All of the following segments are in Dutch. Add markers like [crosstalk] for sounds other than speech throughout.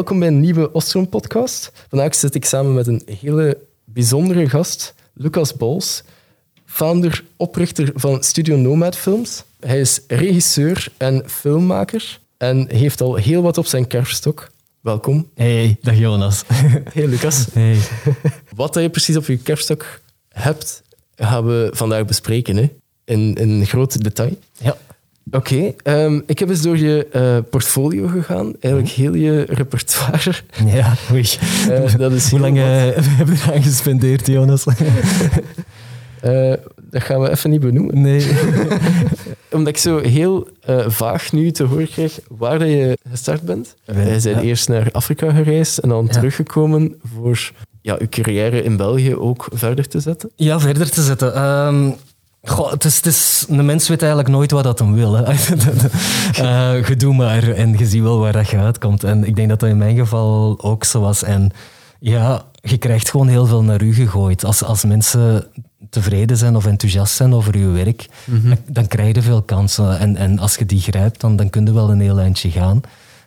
welkom bij een nieuwe Ostrom-podcast. Vandaag zit ik samen met een hele bijzondere gast, Lucas Bols, founder, oprichter van Studio Nomad Films. Hij is regisseur en filmmaker en heeft al heel wat op zijn kerfstok. Welkom. Hey, dag Jonas. [laughs] Hey Lucas. Hey. Wat je precies op je kerfstok hebt, gaan we vandaag bespreken hè? In, in groot detail. Ja. Oké, ehm, ik heb eens door je eh, portfolio gegaan, eigenlijk heel je repertoire. [laughs] Ja, oei. Eh, dat is Hoe lang wat. eh, [laughs] heb je eraan gespendeerd, Jonas? [laughs] Dat gaan we even niet benoemen. Nee. Omdat ik zo heel vaag nu te horen krijg waar dat je gestart bent. Jij bent eerst naar Afrika gereisd en dan Ja. teruggekomen voor ja, je carrière in België ook verder te zetten. Ja, verder te zetten. Ehm, goh, het is, het is, een mens weet eigenlijk nooit wat dat hem wil. Hè. [laughs] Je doet maar en je ziet wel waar dat je uitkomt. En ik denk dat dat in mijn geval ook zo was. En ja, je krijgt gewoon heel veel naar u gegooid. Als, als mensen tevreden zijn of enthousiast zijn over je werk, dan, dan krijg je veel kansen. En, en als je die grijpt, dan, dan kun je wel een heel eindje gaan.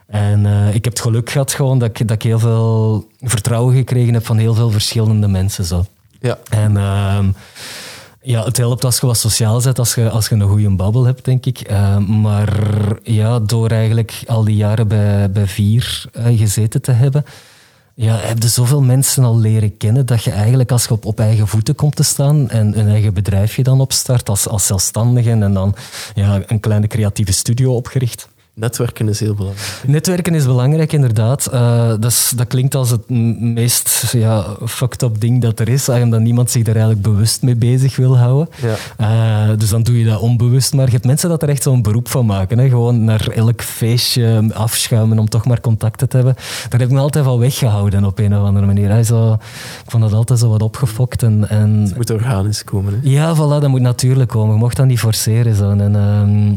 En eh, ik heb het geluk gehad gewoon dat ik, dat ik heel veel vertrouwen gekregen heb van heel veel verschillende mensen. Zo. Ja. En ehm, ja, het helpt als je wat sociaal bent, als je, als je een goede babbel hebt, denk ik. Eh, maar ja, door eigenlijk al die jaren bij, bij Vier eh, gezeten te hebben, ja, heb je zoveel mensen al leren kennen dat je eigenlijk als je op, op eigen voeten komt te staan en een eigen bedrijfje dan opstart als, als zelfstandige en dan ja, een kleine creatieve studio opgericht. Netwerken is heel belangrijk. Netwerken is belangrijk, inderdaad. Eh, dat, is- dat klinkt als het meest ja, fucked up ding dat er is, omdat niemand zich daar eigenlijk bewust mee bezig wil houden. Ja. Eh, dus dan doe je dat onbewust. Maar je hebt mensen dat er echt zo'n beroep van maken. Hè? Gewoon naar elk feestje afschuimen om toch maar contacten te hebben. Daar heb ik me altijd wel weggehouden op een of andere manier. Zo, ik vond dat altijd zo wat opgefokt. En, en Het moet organisch komen. Hè? ja, voilà, dat moet natuurlijk komen. Je mocht dat niet forceren. Zo. En, ehm,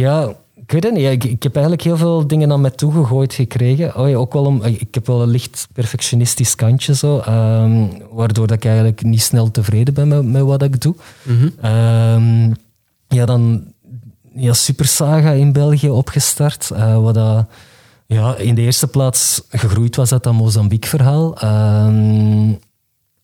ja, ik weet het niet. Ik, ik heb eigenlijk heel veel dingen aan mij toegegooid gekregen. Oh ja, ook wel om, ik heb wel een licht perfectionistisch kantje, zo, ehm, waardoor dat ik eigenlijk niet snel tevreden ben met, met wat ik doe. Ehm, ja, dan ja, Super Saga in België opgestart. eh, wat dat, ja, in de eerste plaats gegroeid was uit dat Mozambique-verhaal. Ehm,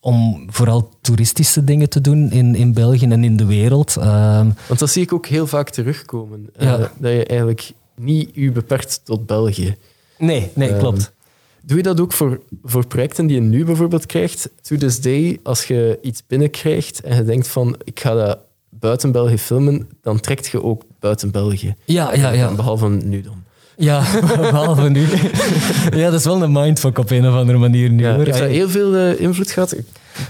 om vooral toeristische dingen te doen in, in België en in de wereld. Ehm, Want dat zie ik ook heel vaak terugkomen. eh, dat je eigenlijk niet je beperkt tot België. nee, nee, Ehm, klopt. Doe je dat ook voor, voor projecten die je nu bijvoorbeeld krijgt? To this day, als je iets binnenkrijgt en je denkt van ik ga dat buiten België filmen, dan trekt je ook buiten België. Ja, ja, ja. Behalve nu dan. Ja, [laughs] behalve nu. ja, dat is wel een mindfuck op een of andere manier nu. Ja, hoor. heeft dat heel veel eh, invloed gehad?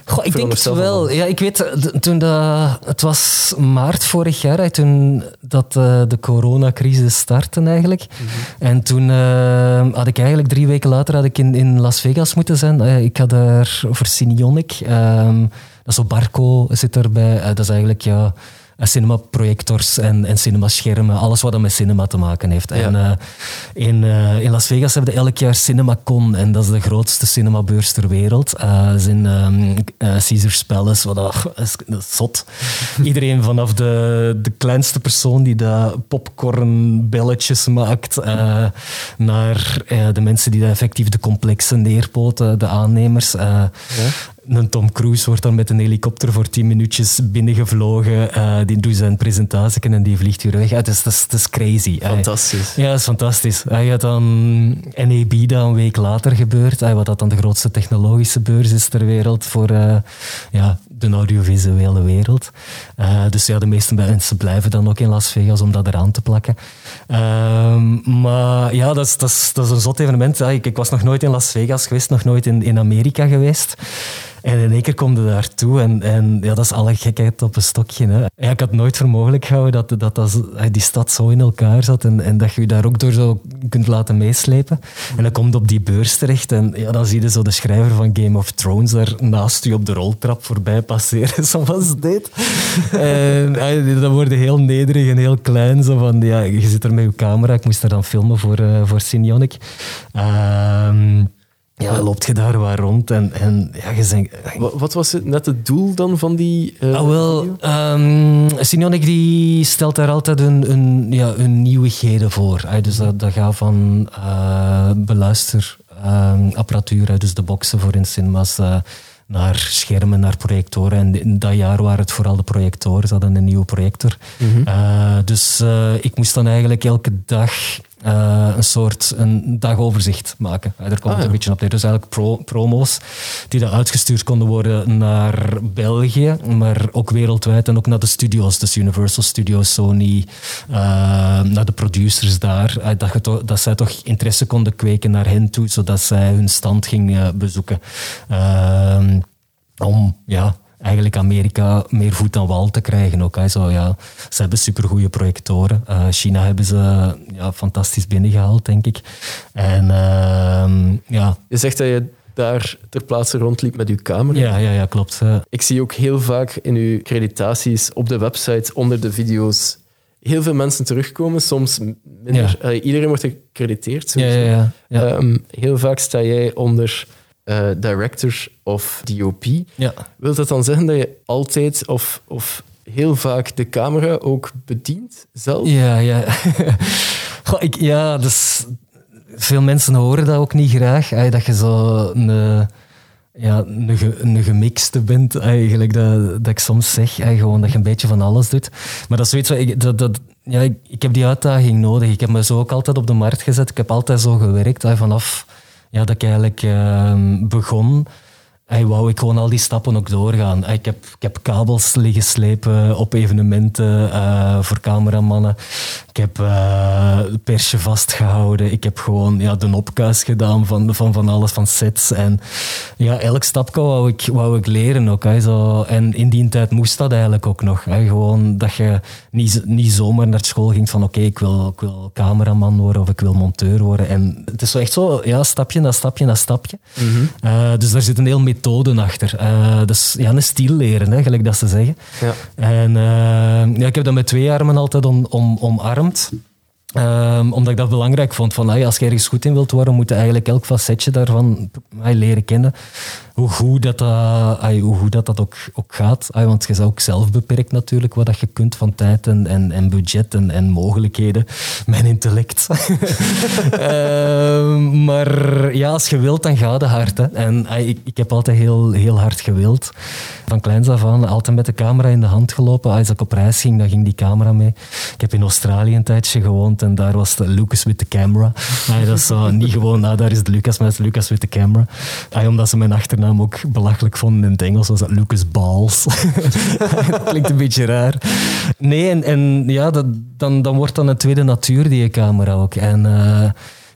Goh, ik denk het wel. Ja, ik weet, toen dat, het was maart vorig jaar, toen dat eh, de coronacrisis startte eigenlijk. En toen eh, had ik eigenlijk drie weken later had ik in, in Las Vegas moeten zijn. Ik had daar voor Cineonic, ehm, dat is zo Barco zit erbij. Dat is eigenlijk ja, cinemaprojectors en, en cinemaschermen, alles wat dan met cinema te maken heeft. En eh, in, eh, in Las Vegas hebben we elk jaar CinemaCon en dat is de grootste cinemabeurs ter wereld. Eh, dat is in ehm, eh, Caesars Palace, wat dat, [laughs] is, dat is zot. [laughs] Iedereen vanaf de, de kleinste persoon die de popcornbelletjes maakt, eh, naar eh, de mensen die daar effectief de complexen neerpoten, de aannemers. eh, een Tom Cruise wordt dan met een helikopter voor 10 minuutjes binnengevlogen. eh, die doet zijn presentatie en die vliegt weer weg. Ja, het, is, is, is crazy. Fantastisch. ja, dat is fantastisch. Hij had dan NAB dat een week later gebeurd, wat dat dan de grootste technologische beurs is ter wereld voor eh, ja, de audiovisuele wereld. Eh, dus ja, de meeste mensen blijven dan ook in Las Vegas om dat eraan te plakken. Ehm, maar ja, dat is, dat, dat een zot evenement. Ja, ik, ik was nog nooit in Las Vegas geweest, nog nooit in, in Amerika geweest. En in één keer kom je daartoe en, en ja, dat is alle gekheid op een stokje. Hè. Ik had nooit voor mogelijk gehouden dat, dat, dat die stad zo in elkaar zat en, en dat je je daar ook door zo kunt laten meeslepen. En dan komt op die beurs terecht en ja, dan zie je zo de schrijver van Game of Thrones daar naast u op de roltrap voorbij passeren. [laughs] Is dit? en ja, dan word je heel nederig en heel klein. Zo van, ja, je zit er met je camera, ik moest daar dan filmen voor, eh voor Cineonic. Ehm, ja, loopt je daar waar rond en, en ja, je zegt... Wat, wat was het, net het doel dan van die uh, ah, wel, um, die stelt daar altijd een, een, ja, een nieuwigheden voor. Dus dat, dat gaat van uh, beluisterapparatuur, dus de boxen voor in cinemas, uh, naar schermen, naar projectoren. En in dat jaar waren het vooral de projectoren. Ze hadden een nieuwe projector. Mm -hmm. uh, dus uh, ik moest dan eigenlijk elke dag uh, een soort een dagoverzicht maken. Daar komt ah, ja. een beetje op neer. Dus eigenlijk pro promo's die dan uitgestuurd konden worden naar België, maar ook wereldwijd en ook naar de studios, dus Universal Studios, Sony, uh, naar de producers daar. Uh, dat, to, dat zij toch interesse konden kweken naar hen toe, zodat zij hun stand gingen bezoeken. Ehm, om ja, eigenlijk Amerika meer voet aan wal te krijgen ook. Hè. Zo, ja, ze hebben supergoeie projectoren. Uh, China hebben ze ja, fantastisch binnengehaald, denk ik. En uh, ja... Je zegt dat je daar ter plaatse rondliep met uw camera. Ja, ja, ja klopt. Ik zie ook heel vaak in uw creditaties op de website onder de video's heel veel mensen terugkomen, soms minder. Ja. Uh, iedereen wordt gecrediteerd. Ja, ja, ja. Um, heel vaak sta jij onder uh, director of DOP. Ja. Wil dat dan zeggen dat je altijd of, of heel vaak de camera ook bedient zelf? Ja, ja. [laughs] Goh, ik, ja, dus veel mensen horen dat ook niet graag. Dat je zo een, ja, een, een gemixte bent, eigenlijk. Dat, dat ik soms zeg, gewoon dat je een beetje van alles doet. Maar dat is zoiets wat ik, dat, dat, ja, ik, ik heb die uitdaging nodig. Ik heb me zo ook altijd op de markt gezet. Ik heb altijd zo gewerkt, vanaf ja, dat ik eigenlijk uh, begon, hey, wou ik gewoon al die stappen ook doorgaan. Ik heb, ik heb kabels liggen slepen op evenementen uh, voor cameramannen. Ik heb uh, persje vastgehouden. Ik heb gewoon ja, de opkuis gedaan van, van, van alles, van sets. En ja, elk stapje wou ik, wou ik leren ook. Zo. En in die tijd moest dat eigenlijk ook nog. Gewoon dat je niet, niet zomaar naar school ging van oké, okay, ik, wil, ik wil cameraman worden of ik wil monteur worden. En het is zo echt zo, ja, stapje na stapje na stapje. Mm -hmm. uh, dus daar zit een heel methode achter. Uh, dus ja, een stil leren, hè, gelijk dat ze zeggen. Ja. En uh, ja, ik heb dat met twee armen altijd om, om, omarmd. Um, omdat ik dat belangrijk vond. Van, als je ergens goed in wilt worden, moet je eigenlijk elk facetje daarvan leren kennen hoe goed dat, dat, hoe goed dat, dat ook, ook gaat. want je is ook zelf beperkt natuurlijk wat dat je kunt van tijd en, en, budget en, en mogelijkheden. Mijn intellect. uh, [laughs] maar ja, als je wilt, dan gaat het hard. Hè. En ik, ik heb altijd heel, heel hard gewild. Van kleins af aan altijd met de camera in de hand gelopen. Als ik op reis ging, dan ging die camera mee. Ik heb in Australië een tijdje gewoond en daar was de Lucas with the camera. dat is zo, niet gewoon, nou, daar is de Lucas, maar het is Lucas with the camera. omdat ze mijn achter naam ook belachelijk vonden in het Engels, was dat Lucas Balls. [laughs] klinkt een beetje raar. Nee, en, en ja, dat, dan, dan wordt dan een tweede natuur, die camera ook. En uh,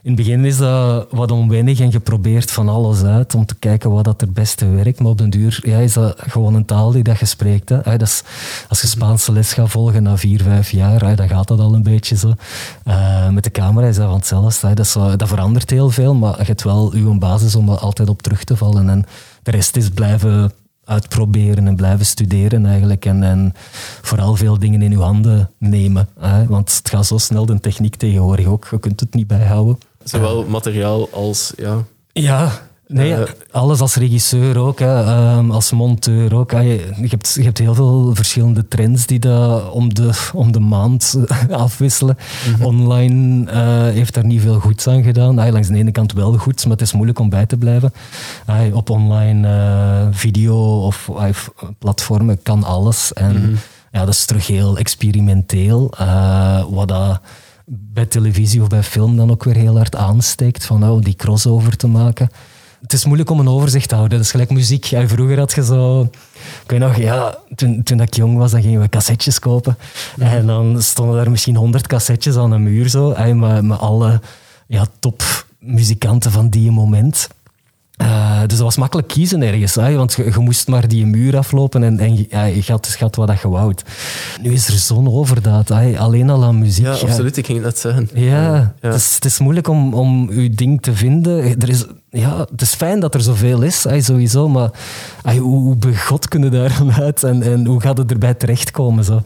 in het begin is dat wat onwennig en geprobeerd van alles uit om te kijken wat dat er beste werkt. Maar op den duur ja, is dat gewoon een taal die dat je spreekt. Hè. Dat is, als je Spaanse les gaat volgen na vier, vijf jaar, dan gaat dat al een beetje zo. Uh, met de camera is dat van hetzelfde. Dat, verandert heel veel, maar je hebt wel uw basis om altijd op terug te vallen. En de rest is blijven uitproberen en blijven studeren eigenlijk. En, en vooral veel dingen in uw handen nemen. Hè? Want het gaat zo snel, de techniek tegenwoordig ook. Je kunt het niet bijhouden. Zowel materiaal als... Ja, ja Nee, uh, alles als regisseur ook, hè, um, als monteur ook. Je, hebt, je hebt heel veel verschillende trends die dat om, de, om de maand afwisselen. Mm -hmm. Online uh, heeft daar niet veel goeds aan gedaan. Ay, langs de ene kant wel goed, maar het is moeilijk om bij te blijven. Ay, op online uh, video of ay, platformen kan alles. En mm -hmm. ja, dat is terug heel experimenteel. wat dat bij televisie of bij film dan ook weer heel hard aansteekt. Van nou, die crossover te maken het is moeilijk om een overzicht te houden. Dat is gelijk muziek. Ja, vroeger had je zo... Ik weet nog, ja, toen, toen ik jong was, dan gingen we cassettes kopen. En dan stonden daar misschien honderd cassettes aan een muur, zo, met, met alle ja, topmuzikanten van die moment. Uh, dus dat was makkelijk kiezen ergens, hè? want je, je, moest maar die muur aflopen en, en ja, je had wat je wou. Nu is er zo'n overdaad, hè? alleen al aan muziek. Ja, absoluut, ik ging net zeggen. Ja, ja. Het, is, het, is, moeilijk om, om je ding te vinden. Er is ja, het is fijn dat er zoveel is, ay, sowieso, maar ay, hoe, hoe begot kunnen daar dan uit en, en hoe gaat het erbij terechtkomen? Zo.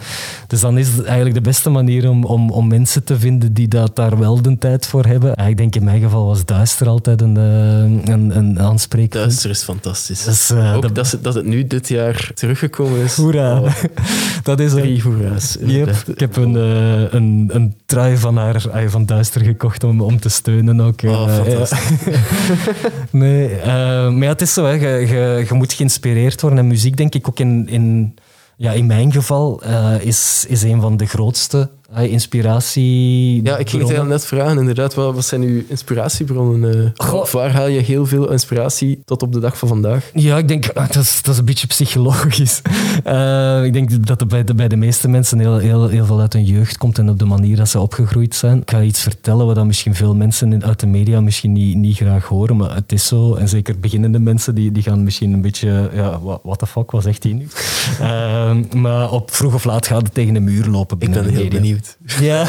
Dus dan is het eigenlijk de beste manier om, om, om mensen te vinden die dat daar wel de tijd voor hebben. Ay, ik denk in mijn geval was Duister altijd een, eh, een, een aanspreekpunt. Duister is fantastisch. Dus, eh, Ook dat- dat, ze- dat het nu dit jaar teruggekomen is. Hoera. Oh, [laughs] dat is een, drie hoera's. Yep, ik heb een, eh, een, een trui van haar van Duister gekocht om, om te steunen ook. Oh, ja. [laughs] [laughs] Nee, eh, maar het is zo, je moet geïnspireerd worden. En muziek, denk ik ook in, in, ja, in mijn geval, eh, is, is een van de grootste eh, inspiratie. Ja, ik ging het heel net vragen, inderdaad. Wat, wat zijn uw inspiratiebronnen? eh? Of waar haal je heel veel inspiratie tot op de dag van vandaag? Ja, ik denk, ah, dat is, dat is een beetje psychologisch. [laughs] Eh, ik denk dat er bij de, bij de meeste mensen heel, heel, heel veel uit hun jeugd komt en op de manier dat ze opgegroeid zijn. Ik ga iets vertellen wat dan misschien veel mensen uit de media misschien niet, niet graag horen, maar het is zo. En zeker beginnende mensen, die, die gaan misschien een beetje, ja, what, the fuck, wat zegt hij nu? [laughs] Eh, maar op vroeg of laat gaat het tegen de muur lopen Ik binnen ben de heel media. Ja,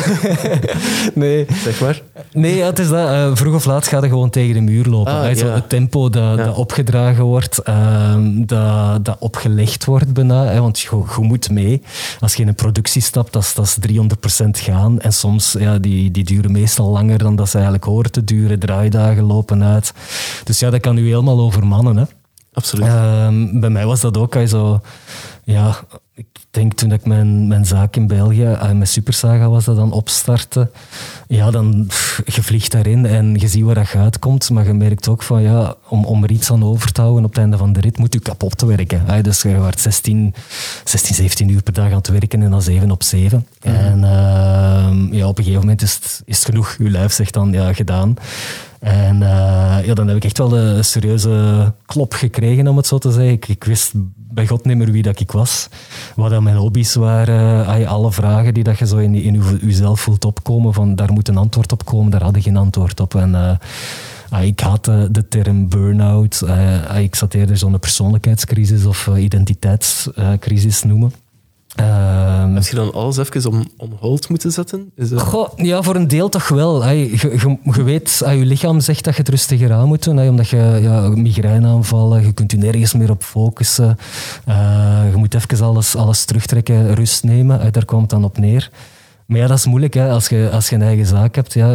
[laughs] nee. Zeg maar. Nee, ja, het is dat. eh, vroeg of laat gaat het gewoon tegen de muur lopen. Ah, zo. Het tempo dat, Ja. dat opgedragen wordt, ehm, dat, dat opgelegd wordt bijna. Hè, want je, je moet mee. Als je in een productie stapt, dat is, dat is 300% gaan. En soms, ja, die, die duren meestal langer dan dat ze eigenlijk horen te duren. Draaidagen lopen uit. Dus ja, dat kan u helemaal overmannen. Hè. Absoluut. Ehm, bij mij was dat ook. Hij zo, ja, ik denk toen ik mijn, mijn zaak in België, eh, met Supersaga was dat dan opstartte. Ja, dan pff, je vliegt daarin en je ziet waar dat je uitkomt. Maar je merkt ook van ja, om, om er iets aan over te houden op het einde van de rit moet je kapot te werken. Hè. Dus je wordt 16, 16, 17 uur per dag aan het werken en dan 7 op 7. En ehm, ja, op een gegeven moment is het, is het genoeg. Je lijf zegt dan ja, gedaan. En eh, ja, dan heb ik echt wel een serieuze klop gekregen, om het zo te zeggen. Ik, ik wist bij God niet meer wie dat ik was. Wat mijn hobby's waren. Ay, alle vragen die dat je zo in, in je- jezelf voelt opkomen, van daar moet een antwoord op komen, daar had ik geen antwoord op. En eh, ik had de, de term burn-out. Eh, ik zat eerder zo'n persoonlijkheidscrisis of eh, identiteitscrisis noemen. Ehm, Heb je dan alles even on hold moeten zetten? Is dat... Goh, ja, voor een deel toch wel. Je, je, weet, hey, je lichaam zegt dat je het rustiger aan moet doen, omdat je ja, migraineaanvallen, je kunt je nergens meer op focussen. Eh, je moet even alles, alles terugtrekken, rust nemen. Daar komt het dan op neer. Maar ja, dat is moeilijk. Hè. Als, je, als je een eigen zaak hebt, ja,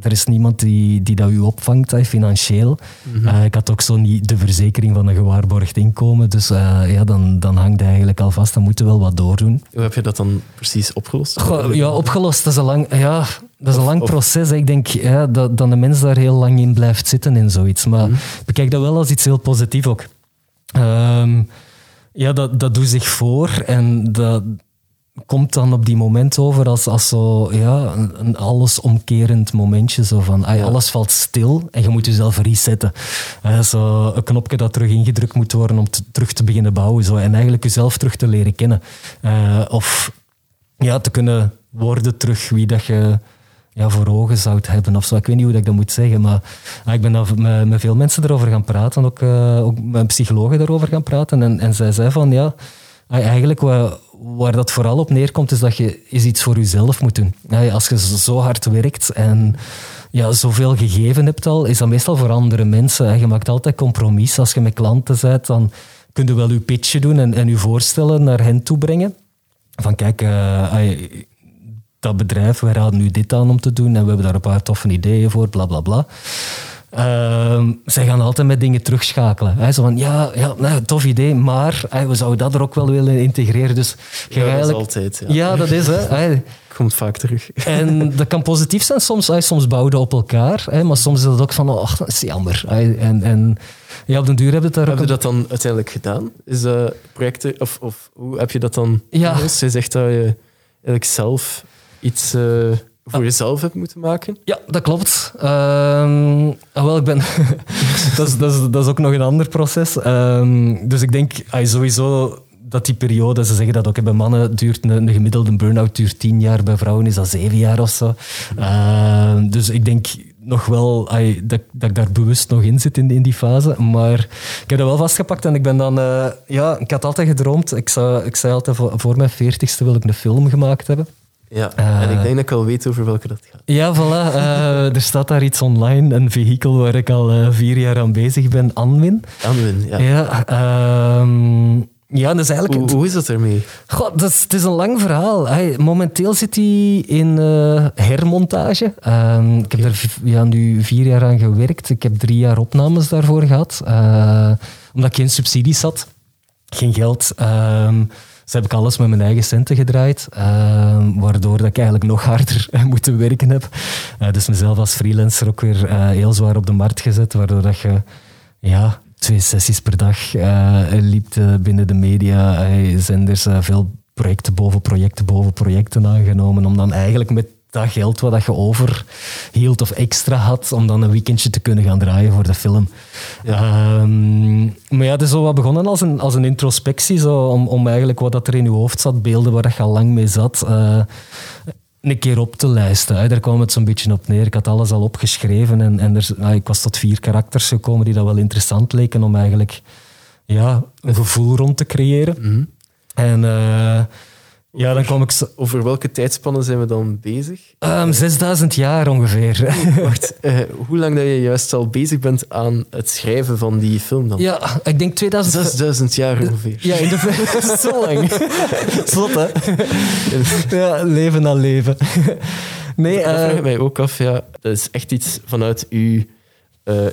er is niemand die, die dat u opvangt, hè, financieel. Eh, ik had ook zo niet de verzekering van een gewaarborgd inkomen. Dus eh, ja, dan, dan hangt het eigenlijk al vast. Dan moeten we wel wat doordoen. Hoe heb je dat dan precies opgelost? Goh, ja, opgelost. Dat is een lang, ja, dat is een lang of- proces. hè. Ik denk ja, dat, dat de mens daar heel lang in blijft zitten in zoiets. Maar Mhm. ik bekijk dat wel als iets heel positiefs ook. Ehm, ja, dat, dat doet zich voor en dat komt dan op die moment over als, als zo, ja, een, allesomkerend momentje. Zo van. Alles valt stil en je moet jezelf resetten. Eh, zo een knopje dat terug ingedrukt moet worden om te- terug te beginnen bouwen. Zo, en eigenlijk jezelf terug te leren kennen. Eh, of ja, te kunnen worden terug wie dat je ja, voor ogen zou hebben of zo. Ik weet niet hoe dat ik dat moet zeggen, maar ah, ik ben daar met, met veel mensen erover gaan praten, ook, eh, ook met psychologen daarover gaan praten. En, en zij zei van, ja, eigenlijk waar dat vooral op neerkomt, is dat je iets voor jezelf moet doen. Als je zo hard werkt en ja, zoveel gegeven hebt al, is dat meestal voor andere mensen. Je maakt altijd compromis. Als je met klanten bent, dan kun je wel je pitje doen en, je voorstellen naar hen toe brengen. Van kijk, eh, dat bedrijf, wij raden nu dit aan om te doen en we hebben daar een paar toffe ideeën voor, bla bla bla. Ehm, zij gaan altijd met dingen terugschakelen. Hè? Zo van, ja, ja nou, tof idee, maar we zouden dat er ook wel willen integreren. Dus Ja, dat is altijd. Ja. Ja, dat is hè. [laughs] Komt vaak terug. En [laughs] dat kan positief zijn soms. hè. Soms bouwen we op elkaar, hè, maar soms is het ook van, oh, dat is jammer. En, en ja, op den duur hebben we het daar Heb je dat dan uiteindelijk gedaan? Is dat projecten, of, of hoe heb je dat dan Ja. Je zegt dat je eigenlijk zelf iets eh, voor jezelf hebt moeten maken. Ja, dat klopt. Ehm, ah, wel, ik ben... [laughs] dat, is, dat, is, ook nog een ander proces. Ehm, dus ik denk sowieso dat die periode, ze zeggen dat ook, bij mannen duurt een, gemiddelde burn-out duurt tien jaar, bij vrouwen is dat zeven jaar of zo. Ehm, dus ik denk nog wel dat ik daar bewust nog in zit in, in die fase. Maar ik heb dat wel vastgepakt en ik ben dan... eh, ja, ik had altijd gedroomd. Ik, zou, ik zei altijd, voor, voor mijn veertigste wil ik een film gemaakt hebben. Ja, en ik denk dat ik al weet over welke dat gaat. Ja, voilà. Uh, er staat daar iets online, een vehikel waar ik al uh, vier jaar aan bezig ben, Anwin. Anwin, ja. Ja, um, ja, dat is eigenlijk... Hoe, hoe is dat ermee? God, dat is, het is een lang verhaal. Momenteel zit hij in uh, hermontage. Uh, ik heb er ja, nu vier jaar aan gewerkt. Ik heb drie jaar opnames daarvoor gehad. Uh, omdat ik geen subsidies had. Geen geld. Dus heb ik alles met mijn eigen centen gedraaid. Ehm, waardoor dat ik eigenlijk nog harder [laughs] moeten werken heb. Eh, dus mezelf als freelancer ook weer heel zwaar op de markt gezet. Waardoor dat je... Ja, twee sessies per dag uh, liep binnen de media. zenders uh, veel projecten boven projecten boven projecten aangenomen. Om dan eigenlijk met dat geld wat je overhield of extra had, om dan een weekendje te kunnen gaan draaien voor de film. Ehm, maar ja, het is zo wat begonnen als een, als een introspectie, zo, om, om eigenlijk wat dat er in je hoofd zat, beelden waar je al lang mee zat, uh, een keer op te lijsten. Hè. Daar kwam het zo'n beetje op neer. Ik had alles al opgeschreven en, en er, nou, ik was tot vier karakters gekomen die dat wel interessant leken om eigenlijk ja, een gevoel rond te creëren. Mhm. En... Uh, ja, dan kom ik... Over welke tijdspannen zijn we dan bezig? Um, 6000 jaar ongeveer. [laughs] Wacht, uh, [laughs] hoe lang dat je juist al bezig bent aan het schrijven van die film dan? Ja, ik denk 2000... 6000 jaar ongeveer. Ja, in de... [laughs] zo lang. Zot, hè? ja, leven na leven. Nee, dat vraag ik mij ook af. Ja, dat is echt iets vanuit uw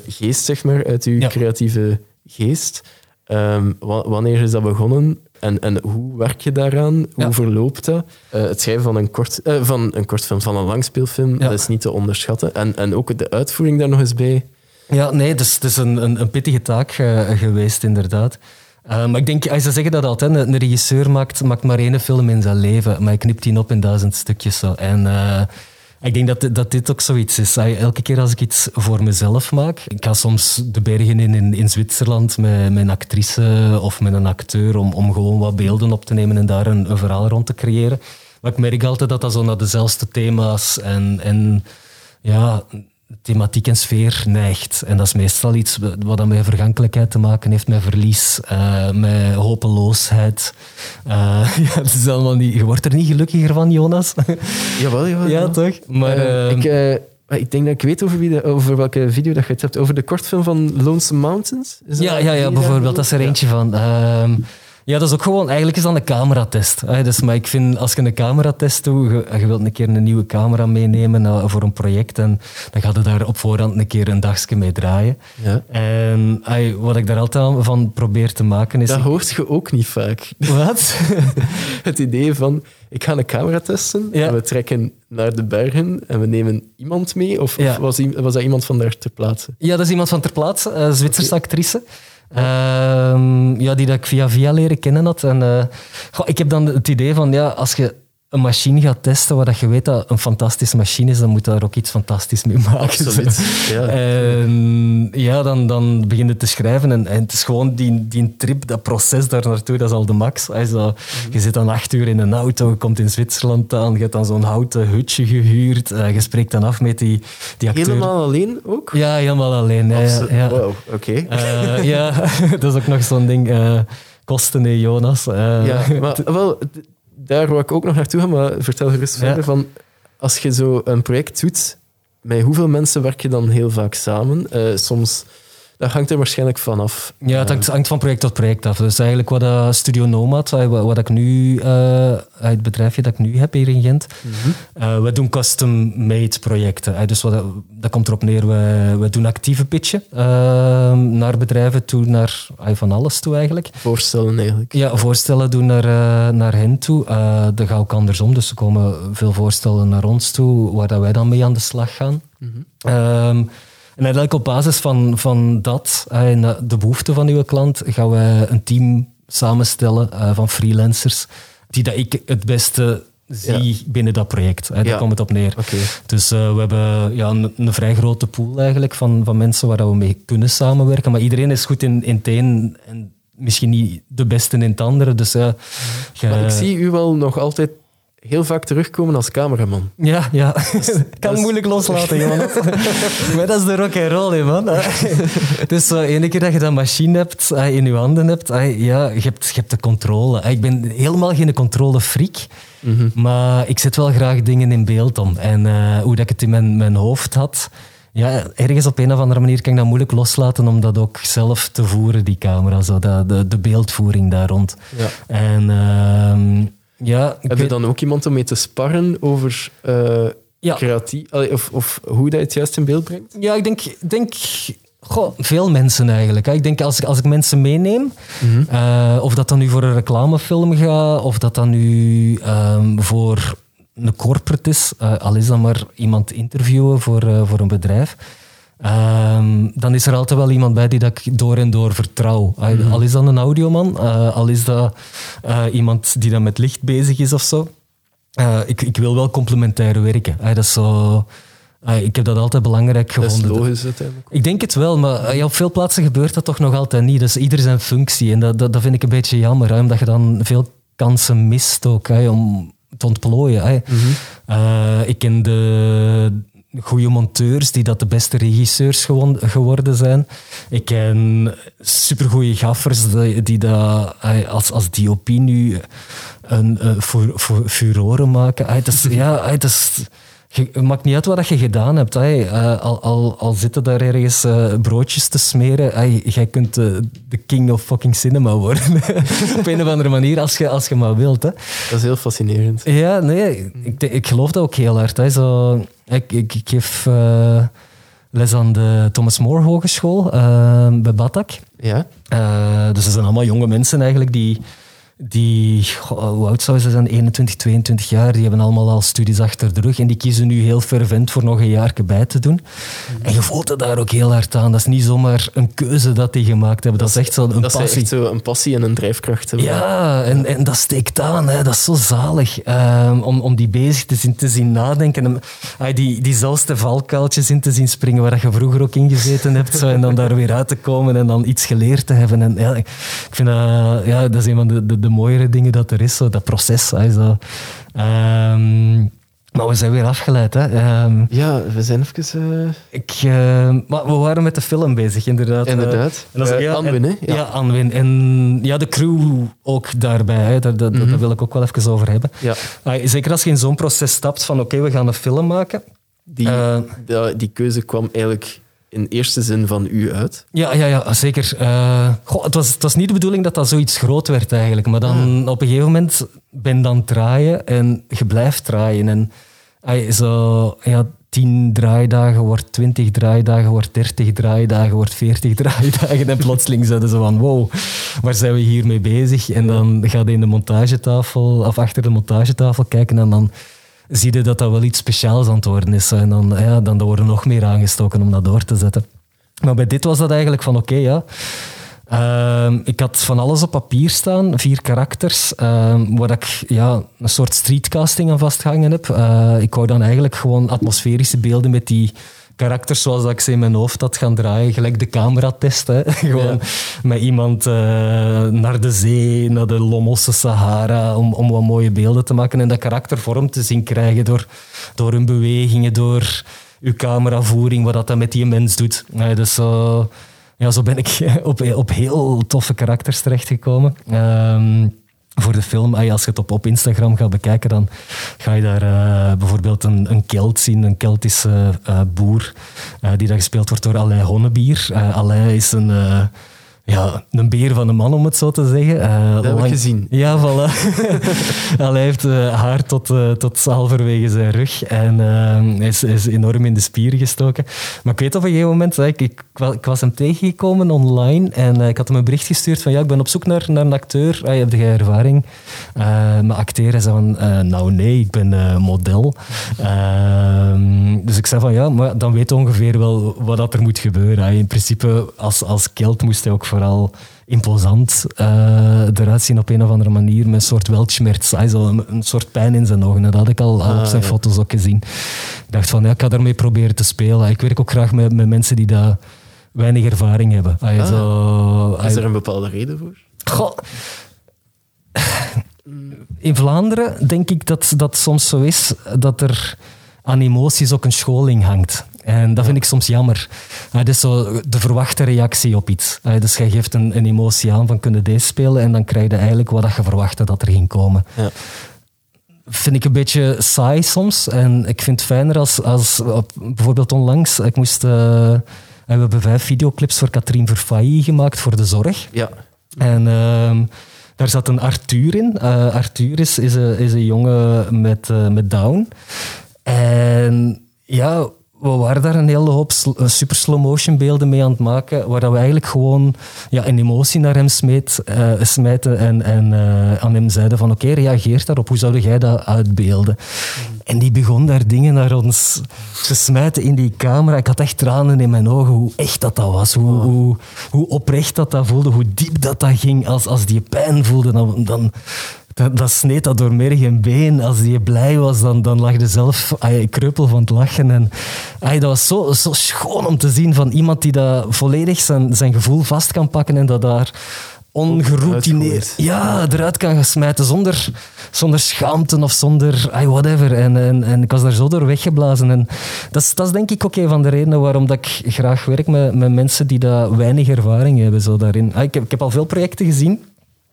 geest, zeg maar, uit uw ja. creatieve geest. Um, wanneer is dat begonnen? En, en hoe werk je daaraan? Hoe ja. verloopt dat? Uh, het schrijven van een, kort, uh, van een kortfilm, van een langspeelfilm, ja. dat is niet te onderschatten. En, en ook de uitvoering daar nog eens bij. Ja, nee, het is, het is een, een, een pittige taak uh, geweest, inderdaad. maar ik denk, ze zeggen dat altijd, een, een regisseur maakt, maakt maar één film in zijn leven, maar hij knipt die op in duizend stukjes. Zo. En ik denk dat, dat dit ook zoiets is. Elke keer als ik iets voor mezelf maak, ik ga soms de bergen in, in, in Zwitserland met, een actrice of met een acteur om, om gewoon wat beelden op te nemen en daar een, een verhaal rond te creëren. Maar ik merk altijd dat dat zo naar dezelfde thema's en, en ja, thematiek en sfeer neigt. En dat is meestal iets wat dan met vergankelijkheid te maken heeft, met verlies, uh, met hopeloosheid. Uh, [laughs] ja, het is allemaal niet, je wordt er niet gelukkiger van, Jonas. [laughs] jawel, jawel. Ja, toch? Maar, uh, ik, ik denk dat ik weet over, wie de, over welke video dat je het hebt. Over de kortfilm van Lonesome Mountains? Is ja, ja, ja, bijvoorbeeld. Dat is er eentje van. Ja, dat is ook gewoon, eigenlijk is dat een cameratest. Hè. Dus, maar ik vind, als je een cameratest doet, je, je wilt een keer een nieuwe camera meenemen uh, voor een project, en dan ga je daar op voorhand een keer een dagje mee draaien. Ja. En wat ik daar altijd van probeer te maken is... Dat hoort je ook niet vaak. Wat? [laughs] Het idee van, ik ga een camera testen, Ja. en we trekken naar de bergen en we nemen iemand mee, of, Ja. of was, was dat iemand van daar ter plaatse? Ja, dat is iemand van ter plaatse, een Zwitserse actrice. Ehm, ja, die dat ik via via leren kennen had. En, eh, goh, ik heb dan het idee van, ja, als je een machine gaat testen waar dat je weet dat een fantastische machine is, dan moet je daar ook iets fantastisch mee maken. Absoluut, ja. En ja, dan, dan begin je te schrijven en, en het is gewoon die, die trip, dat proces daar naartoe, dat is al de max. Hij is al- Je zit dan acht uur in een auto, je komt in Zwitserland aan, je hebt dan zo'n houten hutje gehuurd, eh, je spreekt dan af met die, die acteur. Helemaal alleen ook? Ja, helemaal alleen. Ja, ja, ja. Wow, oké. Eh, ja, [laughs] dat is ook nog zo'n ding. eh, kosten, nee, Jonas. Ja, maar wel, daar wou ik ook nog naartoe gaan, maar vertel gerust Ja. verder van, als je zo een project doet, met hoeveel mensen werk je dan heel vaak samen? Eh, soms, dat hangt er waarschijnlijk vanaf. Ja, het hangt, hangt van project tot project af. Dus eigenlijk wat dat Studio Nomad, eh, wat, wat ik nu, eh, het bedrijfje dat ik nu heb hier in Gent, eh, we doen custom-made projecten. eh. Dus wat, dat- komt erop neer, we, we doen actieve pitchen eh, naar bedrijven toe, naar eh, van alles toe eigenlijk. Voorstellen eigenlijk. Ja, voorstellen doen naar, eh, naar hen toe. Eh dat gaat ook andersom. Dus er komen veel voorstellen naar ons toe, waar dat wij dan mee aan de slag gaan. Ehm, en eigenlijk op basis van, van dat eh, en eh, de behoeften van uw klant gaan wij een team samenstellen eh, van freelancers die dat ik het beste zie binnen dat project. Hè. Daar Ja. komt het op neer. Dus eh, we hebben ja, een, een vrij grote pool eigenlijk van, van mensen waar we mee kunnen samenwerken. Maar iedereen is goed in, in het een en misschien niet de beste in het andere. Dus ja, je- Maar ik zie u wel nog altijd heel vaak terugkomen als cameraman. Ja, ja. [laughs] [laughs] kan is- moeilijk loslaten, [laughs] jongen. maar dat is de rock and roll, hè, man. dus zo, ene keer dat je dat machine hebt, eh, in je handen hebt, eh, ja, je hebt, je hebt de controle. Ik ben helemaal geen controlefreak, maar ik zet wel graag dingen in beeld om. En hoe dat ik het in mijn, mijn hoofd had, ja, ergens op een of andere manier kan ik dat moeilijk loslaten om dat ook zelf te voeren, die camera. Zo, dat, de, de beeldvoering daar rond. Ja. En ehm, ja, Heb je weet- dan ook iemand om mee te sparren over Ja. creatief, allee, of, of hoe dat je het juist in beeld brengt? Ja, ik denk, denk goh, veel mensen eigenlijk. Ik denk als ik, als ik mensen meeneem, eh, of dat dan nu voor een reclamefilm gaat, of dat dan nu ehm, voor een corporate is, eh, al is dat maar iemand interviewen voor, voor een bedrijf. Ehm, dan is er altijd wel iemand bij die dat ik door en door vertrouw. Eh, Al is dat een audioman, eh, al is dat eh, iemand die dan met licht bezig is of zo. Eh, ik, ik wil wel complementair werken. Dat is zo, ik heb dat altijd belangrijk Dat is gevonden. logisch uiteindelijk. Ik denk het wel, maar ja, op veel plaatsen gebeurt dat toch nog altijd niet. Dus ieder zijn functie. En dat, dat, dat vind ik een beetje jammer, hè, omdat je dan veel kansen mist ook hè, om te ontplooien. Eh, ik ken de goede monteurs die dat de beste regisseurs geworden zijn. Ik ken supergoeie gaffers die, die dat, eh, als, als DOP nu een uh, fu- fu- furoren maken. Eh, is, ja, eh, het is... Je, het maakt niet uit wat je gedaan hebt. Hè. Eh, al, al, al zitten daar ergens eh, broodjes te smeren, hè. jij kunt eh, de king of fucking cinema worden. [laughs] Op een of andere manier, als je, als je maar wilt. Hè. Dat is heel fascinerend. Ja, nee, ik, ik geloof dat ook heel hard. Hè. Zo, ik, ik, ik geef les aan de Thomas More Hogeschool bij Batak. Ja? Dus dat zijn allemaal jonge mensen eigenlijk die, die goh, hoe oud ze zijn? 21, 22 jaar. Die hebben allemaal al studies achter de rug en die kiezen nu heel fervent voor nog een jaar bij te doen. En je voelt het daar ook heel hard aan. Dat is niet zomaar een keuze dat die gemaakt hebben. Dat, is echt zo'n een dat passie. echt zo een passie en een drijfkracht hebben. Ja, en, en dat steekt aan. Hè. Dat is zo zalig. ehm, om, om die bezig te zien, te zien nadenken. En, ah, die, diezelfde valkuiltjes in te zien springen waar je vroeger ook in gezeten hebt. Zo, en dan daar weer uit te komen en dan iets geleerd te hebben. En, ja, ik vind dat, ja, dat is een van de, de, de mooiere dingen dat er is. Zo, dat proces. Hè, zo. Ehm, maar we zijn weer afgeleid. Hè. Ehm, Ja, we zijn even... eh, ik, eh, maar we waren met de film bezig, inderdaad. Inderdaad. En dat is- Eh, ja, Anwin, hè? Ja. Ja. Anwin. En ja, de crew ook daarbij. Hè. Daar, daar, daar wil ik ook wel even over hebben. ja, zeker als je in zo'n proces stapt van oké, we gaan een film maken. die, Eh. die keuze kwam eigenlijk in eerste zin van u uit. Ja, ja, ja zeker. Eh, goh, het, was, het was niet de bedoeling dat dat zoiets groot werd eigenlijk. Maar dan op een gegeven moment ben dan draaien en je blijft draaien. En ah, zo, ja, 10 draaidagen wordt 20 draaidagen, wordt 30 draaidagen, wordt 40 [laughs] draaidagen. En plotseling zeiden ze van wow, waar zijn we hiermee bezig? En dan ga je in de montagetafel, of achter de montagetafel kijken en dan zie je dat dat wel iets speciaals aan het worden is. En dan, ja, dan worden nog meer aangestoken om dat door te zetten. Maar bij dit was dat eigenlijk van oké, ja. Ehm, ik had van alles op papier staan, vier karakters, ehm, waar ik ja, een soort streetcasting aan vastgehangen heb. Eh, ik wou dan eigenlijk gewoon atmosferische beelden met die karakters zoals dat ik ze in mijn hoofd had gaan draaien, gelijk de cameratest. Hè. [laughs] gewoon met iemand eh, naar de zee, naar de Lomosse Sahara, om, om wat mooie beelden te maken en dat karakter vorm te zien krijgen door, door hun bewegingen, door uw cameravoering, wat dat dan met die mens doet. Dus zo, ja, zo ben ik [laughs] op, op heel toffe karakters terechtgekomen. Ehm, voor de film, als je het op, op Instagram gaat bekijken, dan ga je daar eh, bijvoorbeeld een, een Kelt zien, een Keltische eh, boer, eh, die daar gespeeld wordt door Alain Honnebier. Alain is een, ja, een beer van een man, om het zo te zeggen. Eh, Dat heb ik gezien. Ja, voilà. [laughs] Alain heeft eh, haar tot, eh, tot halverwege zijn rug en hij is, hij is enorm in de spieren gestoken. Maar ik weet op een gegeven moment, ik, ik, wa- ik was hem tegengekomen online en ik had hem een bericht gestuurd van ja, ik ben op zoek naar, naar een acteur. Ah, heb jij ervaring met acteren? Hij zei van nou nee, ik ben model. Ehm, dus ik zei van ja, maar dan weet je ongeveer wel wat dat er moet gebeuren. In principe, als, als Kelt moest hij ook vooral imposant eh, eruit zien op een of andere manier, met een soort weltschmerz, een, een soort pijn in zijn ogen. Dat had ik al, op zijn ja. foto's ook gezien. Ik dacht van, ja, ik ga daarmee proberen te spelen. Ik werk ook graag met, met mensen die daar weinig ervaring hebben. Ah, Ah. zo, Is er een bepaalde reden voor? Goh. in Vlaanderen denk ik dat dat soms zo is dat er aan emoties ook een scholing hangt. En dat vind ik soms jammer. Het is zo de verwachte reactie op iets. Dus jij geeft een, een emotie aan van kunnen deze spelen en dan krijg je eigenlijk wat je verwachtte dat er ging komen. Ja vind ik een beetje saai soms. En ik vind het fijner als, als bijvoorbeeld onlangs, ik moest, uh, we hebben vijf videoclips voor Katrien Verfaillie gemaakt voor de zorg. Ja. En uh, daar zat een Arthur in. Uh, Arthur is, is, een, is een jongen met, uh, met Down. En ja, we waren daar een hele hoop super slow motion beelden mee aan het maken, waar we eigenlijk gewoon ja, een emotie naar hem smeet, uh, smijten en, en uh, aan hem zeiden van oké, okay, reageer daarop, hoe zou jij dat uitbeelden? En die begon daar dingen naar ons te smijten in die camera. Ik had echt tranen in mijn ogen, hoe echt dat dat was, hoe, hoe, hoe oprecht dat dat voelde, hoe diep dat dat ging. Als, als die pijn voelde, dan, dan dat, dat sneed dat door merg en been. Als je blij was, dan, dan lag je zelf ay, kreupel van het lachen. En, ay, dat was zo, zo schoon om te zien van iemand die dat volledig zijn, zijn gevoel vast kan pakken en dat daar ongeroutineerd ja, eruit kan smijten zonder, zonder schaamte of zonder ay, whatever. En, en, en ik was daar zo door weggeblazen. En dat, is, dat is denk ik ook een van de redenen waarom dat ik graag werk met, met mensen die dat weinig ervaring hebben zo daarin. ik, heb, ik heb al veel projecten gezien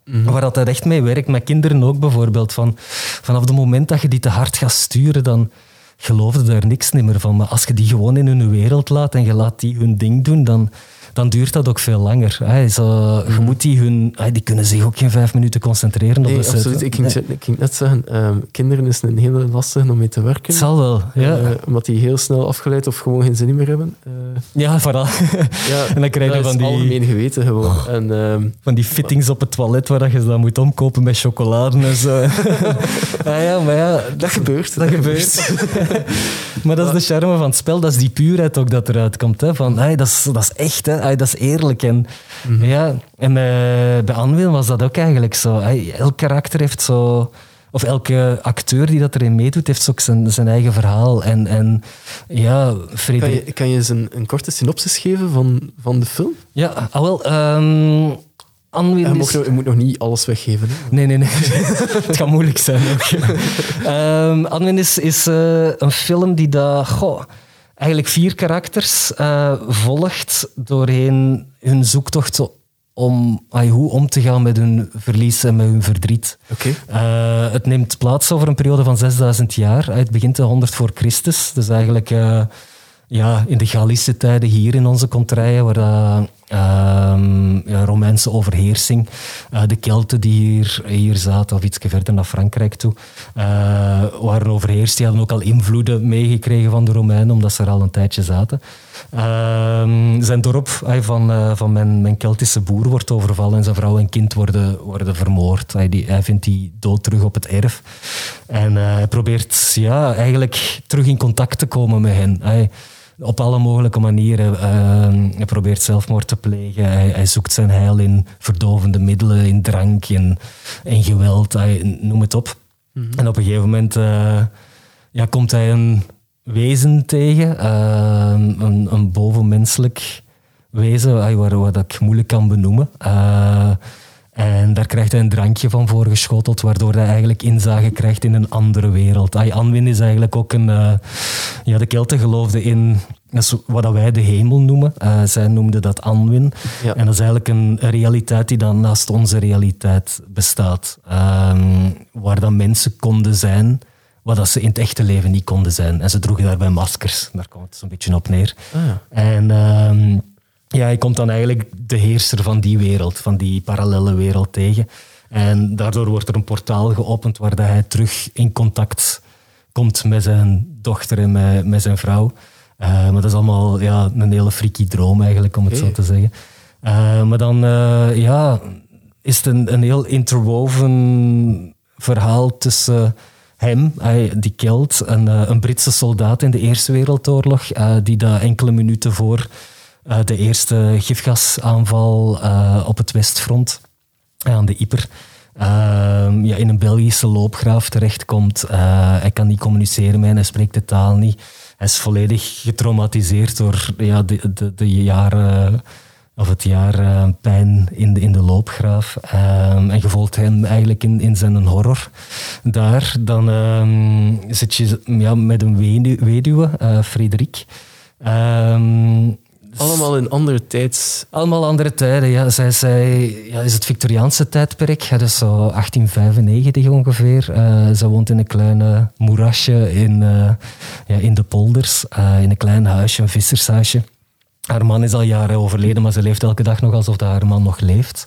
Mm Waar dat echt mee werkt, met kinderen ook bijvoorbeeld. Van, vanaf het moment dat je die te hard gaat sturen, dan geloofde daar niks meer van. Maar als je die gewoon in hun wereld laat en je laat die hun ding doen, dan, dan duurt dat ook veel langer. Hè. Zo, je moet die, hun, die kunnen zich ook geen vijf minuten concentreren nee, op de absoluut. Ik ging, ik ging net zeggen, um, kinderen is een hele lastige om mee te werken. Het zal wel, ja. Uh, omdat die heel snel afgeleid of gewoon geen zin meer hebben. Uh, ja, vooral. [laughs] ja, en dan krijg je van die... algemeen geweten gewoon. Oh. En, um, van die fittings op het toilet waar je dan moet omkopen met chocolade en zo. [laughs] ah, ja, maar ja... Dat gebeurt. Dat, dat gebeurt. [laughs] maar dat is de charme van het spel, dat is die puurheid ook dat eruit komt. Hè. Van, hey, dat, is, dat is echt, hè dat is eerlijk. En, mhm. ja, en bij, bij Anwil was dat ook eigenlijk zo. Elk karakter heeft zo... Of elke acteur die dat erin meedoet, heeft ook zijn, zijn eigen verhaal. En, en ja, Kan je, kan je eens een, een korte synopsis geven van, van de film? Ja, ah, wel... Um, je, je, moet nog niet alles weggeven. Hè? Nee, nee, nee. [laughs] het gaat moeilijk zijn. um, [laughs] Anwin is, is uh, een film die dat... Goh, eigenlijk vier karakters uh, volgt doorheen hun zoektocht om ay, hoe om te gaan met hun verlies en met hun verdriet. Okay. Uh, het neemt plaats over een periode van 6000 jaar. Het begint de 100 voor Christus. Dus eigenlijk uh, ja, in de Galische tijden hier in onze contraien, waar uh, ja, Romeinse overheersing, uh, de Kelten die hier, hier zaten, of iets verder naar Frankrijk toe, uh, waren overheerst. Die hadden ook al invloeden meegekregen van de Romeinen, omdat ze er al een tijdje zaten. Ehm, zijn dorp van, van mijn, mijn Keltische boer wordt overvallen en zijn vrouw en kind worden, worden vermoord. Hij, die, hij vindt die dood terug op het erf. En hij probeert ja, eigenlijk terug in contact te komen met hen. Op alle mogelijke manieren. Uh, hij probeert zelfmoord te plegen. Hij, hij, zoekt zijn heil in verdovende middelen, in drank, in, in geweld, hij, noem het op. Mhm. En op een gegeven moment uh, ja, komt hij een wezen tegen, uh, een, een bovenmenselijk wezen, waar, wat ik moeilijk kan benoemen. En daar krijgt hij een drankje van voorgeschoteld, waardoor hij eigenlijk inzage krijgt in een andere wereld. Ay, Anwin is eigenlijk ook een... Uh, ja, de Kelten geloofden in wat wij de hemel noemen. Uh, zij noemden dat Anwin. Ja. En dat is eigenlijk een realiteit die dan naast onze realiteit bestaat. Um, waar dan mensen konden zijn wat dat ze in het echte leven niet konden zijn. En ze droegen daarbij maskers. Daar komt het zo'n beetje op neer. Ah, ja. En... Um, ja, hij komt dan eigenlijk de heerser van die wereld, van die parallele wereld tegen. En daardoor wordt er een portaal geopend waar hij terug in contact komt met zijn dochter en met, met zijn vrouw. Uh, maar dat is allemaal ja, een hele freaky droom eigenlijk, om het zo te zeggen. Uh, maar dan uh, ja, is het een, een heel interwoven verhaal tussen hem, die Kelt, een, een Britse soldaat in de Eerste Wereldoorlog, die daar enkele minuten voor uh, de eerste gifgasaanval uh, op het Westfront uh, aan de Iper. Ehm, ja, in een Belgische loopgraaf terechtkomt. hij kan niet communiceren met hij spreekt de taal niet. Hij is volledig getraumatiseerd door ja, de, de, de jaren of het jaar eh, pijn in de, in de loopgraaf. Ehm, en je volgt hem eigenlijk in, in zijn horror daar. Dan ehm, zit je ja, met een wedu- weduwe, eh Frederik. Allemaal in andere tijds... allemaal andere tijden, ja. Zij, zij ja, is het Victoriaanse tijdperk, ja, dus zo 1895 ongeveer. Eh, ze woont in een klein eh, moerasje in, eh, ja, in de polders, eh, in een klein huisje, een vissershuisje. Haar man is al jaren overleden, maar ze leeft elke dag nog alsof haar man nog leeft.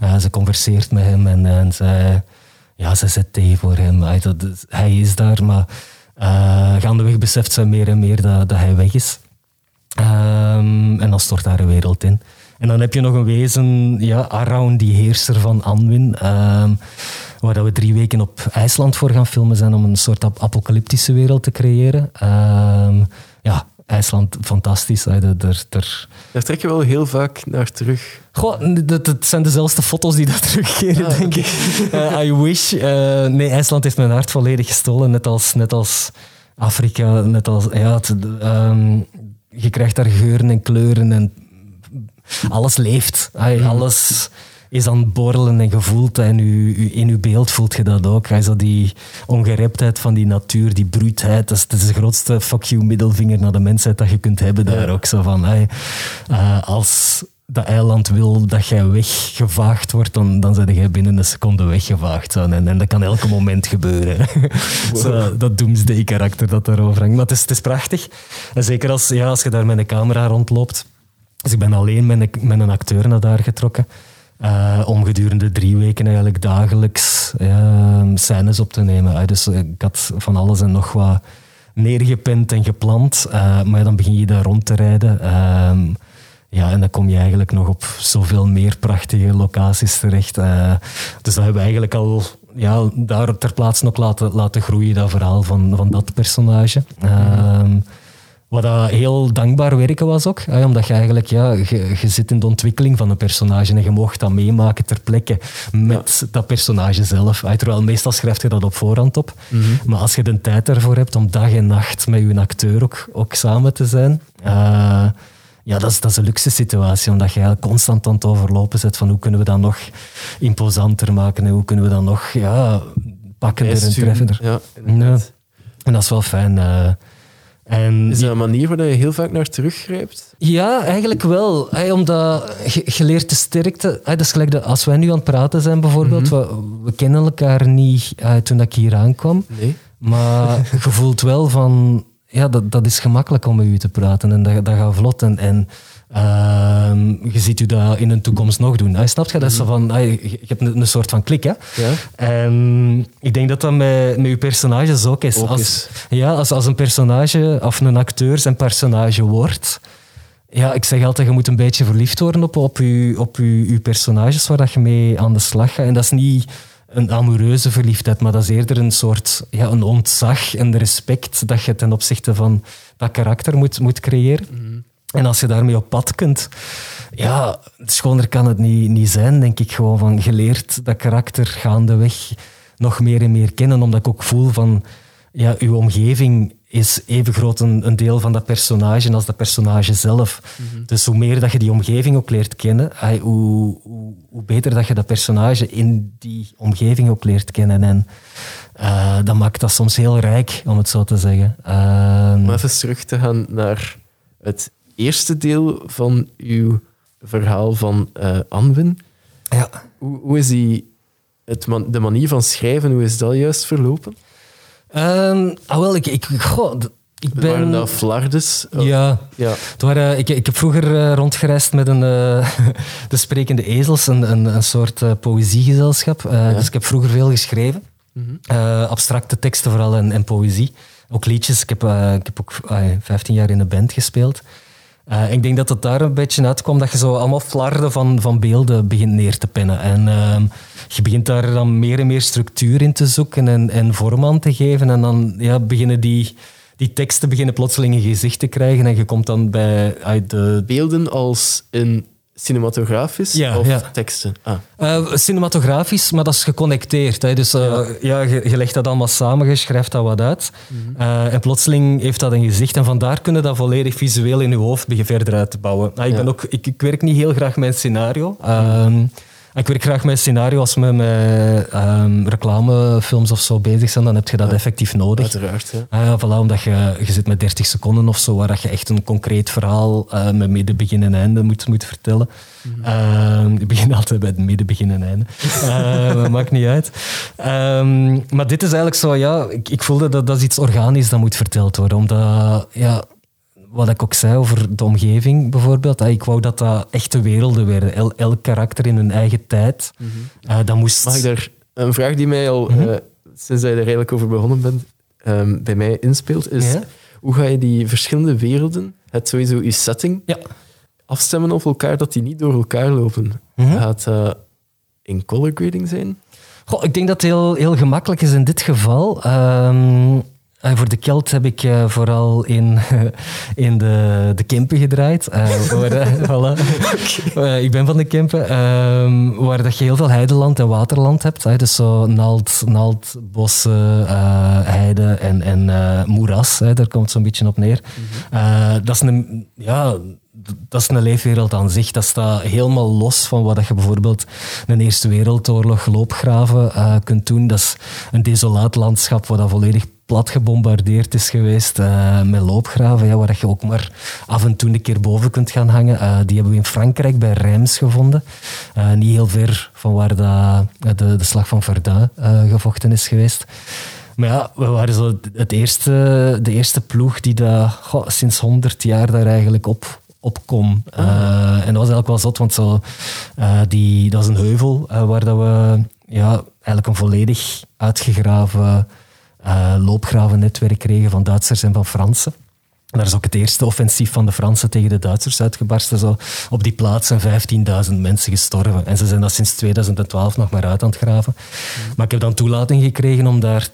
Eh, ze converseert met hem en, en zij, ja, ze zet thee voor hem. Hij, dat, hij is daar, maar gaandeweg beseft ze meer en meer dat, dat hij weg is. Ehm, en dan stort daar een wereld in. En dan heb je nog een wezen, ja, die heerser van Anwin, ehm, waar dat we drie weken op IJsland voor gaan filmen zijn om een soort ap- apocalyptische wereld te creëren. Ehm, ja, IJsland, fantastisch. daar- daar- Daar trek je wel heel vaak naar terug. Goh, dat, dat zijn dezelfde foto's die dat [laughs] terugkeren, Ah, denk ik. Eh, I wish. Eh, nee, IJsland heeft mijn hart volledig gestolen, net als, net als Afrika. Net als, ja, het, je krijgt daar geuren en kleuren en alles leeft. Ay, alles is aan het borrelen en gevoeld. En u, u- in uw beeld voelt je dat ook. Ay, zo die ongereptheid van die natuur, die bruutheid. Dat is, dat is de grootste fuck you middelvinger naar de mensheid dat je kunt hebben daar ook. Zo van, eh, als dat eiland wil dat jij weggevaagd wordt, dan, dan zijn jij binnen een seconde weggevaagd. En, en dat kan elke moment gebeuren. [laughs] Zo, dat doomsday-karakter dat daarover hangt. Maar het is, het is prachtig. En zeker als, ja, als je daar met een camera rondloopt. Dus ik ben alleen met een, met een acteur naar daar getrokken. eh, om gedurende drie weken eigenlijk dagelijks ja, scènes op te nemen. Eh, Dus ik had van alles en nog wat neergepend en gepland. eh, maar dan begin je daar rond te rijden. Ja, en dan kom je eigenlijk nog op zoveel meer prachtige locaties terecht. eh. dus dat hebben we eigenlijk al ja, daar ter plaatse nog laten, laten groeien, dat verhaal van, van dat personage. Ehm, wat dat heel dankbaar werken was ook. hè, omdat je eigenlijk, ja, je, je zit in de ontwikkeling van een personage en je mocht dat meemaken ter plekke met dat personage zelf. hè. terwijl meestal schrijf je dat op voorhand op. Maar als je de tijd ervoor hebt om dag en nacht met je acteur ook, ook samen te zijn... eh, ja, dat is, dat is een luxe situatie, omdat je eigenlijk constant aan het overlopen zit van hoe kunnen we dat nog imposanter maken en hoe kunnen we dat nog ja, pakkender en treffender. Ja, inderdaad. En dat is wel fijn. eh. en Is dat een manier waar je heel vaak naar teruggrijpt? ja, eigenlijk wel. Hey, omdat leert de sterkte. Hey, dat is gelijk als wij nu aan het praten zijn, bijvoorbeeld. we, we kennen elkaar niet eh, toen ik hier aankwam. Nee. Maar [laughs] je voelt wel van. Ja, dat, dat is gemakkelijk om met u te praten en dat, dat gaat vlot. En, en ehm, je ziet u dat in de toekomst nog doen. Snap je? Dat is zo van. hey, je hebt een, een soort van klik, hè? Ja? En ik denk dat dat met, met je personages ook is. Ook als, is. Ja, als, als een personage of een acteur zijn personage wordt. Ja, ik zeg altijd, je moet een beetje verliefd worden op, op, je, op je, je personages waar dat je mee aan de slag gaat. En dat is niet een amoureuze verliefdheid, maar dat is eerder een soort ja, een ontzag en respect dat je ten opzichte van dat karakter moet, moet creëren. En als je daarmee op pad kunt, ja, schoner kan het niet, niet zijn, denk ik gewoon. Van geleerd dat karakter gaandeweg nog meer en meer kennen, omdat ik ook voel van, ja, uw omgeving is even groot een, een deel van dat personage als dat personage zelf. Dus hoe meer dat je die omgeving ook leert kennen, hoe, hoe, hoe beter dat je dat personage in die omgeving ook leert kennen. En eh, dat maakt dat soms heel rijk, om het zo te zeggen. Ehm, Om even terug te gaan naar het eerste deel van uw verhaal van eh Anwin. ja. Hoe, hoe is die, het man- de manier van schrijven, hoe is dat juist verlopen? Ehm, ah, wel, ik, ik, goh, ik Waren ben... dat flardes? Oh, Ja, ja. Het waren, ik, ik heb vroeger eh, rondgereisd met een, eh, [laughs] de Sprekende Ezels, een, een, een soort eh, poëziegezelschap. Eh, Dus ik heb vroeger veel geschreven. Eh, abstracte teksten vooral en, en poëzie. Ook liedjes. Ik heb, eh, ik heb ook ah, 15 jaar in een band gespeeld. Eh, ik denk dat het daar een beetje uitkwam dat je zo allemaal flarden van, van beelden begint neer te pennen. En ehm, je begint daar dan meer en meer structuur in te zoeken en, en vorm aan te geven. En dan ja, beginnen die, die teksten beginnen plotseling een gezicht te krijgen. En je komt dan bij uit de... Beelden als in cinematografisch Ja, of ja. teksten? Ah, Eh, cinematografisch, maar dat is geconnecteerd. Hè. Dus eh, ja. je, je legt dat allemaal samen, je schrijft dat wat uit. Eh, en plotseling heeft dat een gezicht. En vandaar kunnen dat volledig visueel in je hoofd beginnen verder uit te bouwen. Ah, ik, ben ook, ik, ik werk niet heel graag met een scenario. Ehm, ik werk graag met scenario als we met ehm, reclamefilms of zo bezig zijn. Dan heb je dat effectief nodig. uiteraard. Ja. Ja, voilà, omdat je, je zit met 30 seconden of zo, waar dat je echt een concreet verhaal eh, met midden, begin en einde moet, moet vertellen. Ehm, ik begin altijd bij het midden, begin en einde. [laughs] Eh, maakt niet uit. Ehm, maar dit is eigenlijk zo, ja, ik, ik voelde dat dat is iets organisch dat moet verteld worden. Omdat, ja, wat ik ook zei over de omgeving bijvoorbeeld, ik wou dat dat echte werelden werden. El, elk karakter in hun eigen tijd. Eh, dat moest... Mag ik daar een vraag die mij al, Mhm. eh, sinds dat je er eigenlijk over begonnen bent, ehm, bij mij inspeelt, is Ja? hoe ga je die verschillende werelden, het sowieso je setting, Ja. afstemmen op elkaar, dat die niet door elkaar lopen? Mhm. Gaat dat in color grading zijn? Goh, ik denk dat het heel, heel gemakkelijk is in dit geval. Ehm, eh, voor de Kelt heb ik eh, vooral in, [laughs] in de, de Kempen gedraaid. Eh, waar, [laughs] voilà. Ik ben van de Kempen. ehm, waar dat je heel veel heideland en waterland hebt. Dus zo naald, naald bossen, heide en, en moeras. Daar komt het zo'n beetje op neer. Eh, dat is een... Ja, dat is een leefwereld aan zich. Dat staat helemaal los van wat je bijvoorbeeld een Eerste Wereldoorlog loopgraven kunt doen. Dat is een desolaat landschap waar dat volledig plat gebombardeerd is geweest eh, met loopgraven, ja, waar je ook maar af en toe een keer boven kunt gaan hangen. Eh, die hebben we in Frankrijk bij Reims gevonden. Eh, niet heel ver van waar dat, eh, de, de slag van Verdun gevochten is geweest. Maar ja, we waren zo het eerste, de eerste ploeg die goh, sinds 100 jaar daar eigenlijk op, op kon. Eh, en dat was eigenlijk wel zot, want zo, die, dat was een heuvel waar dat we ja, eigenlijk een volledig uitgegraven eh loopgravennetwerk kregen van Duitsers en van Fransen. En daar is ook het eerste offensief van de Fransen tegen de Duitsers uitgebarsten. Zo. Op die plaats zijn 15.000 mensen gestorven. En ze zijn dat sinds 2012 nog maar uit aan het graven. Maar ik heb dan toelating gekregen om daar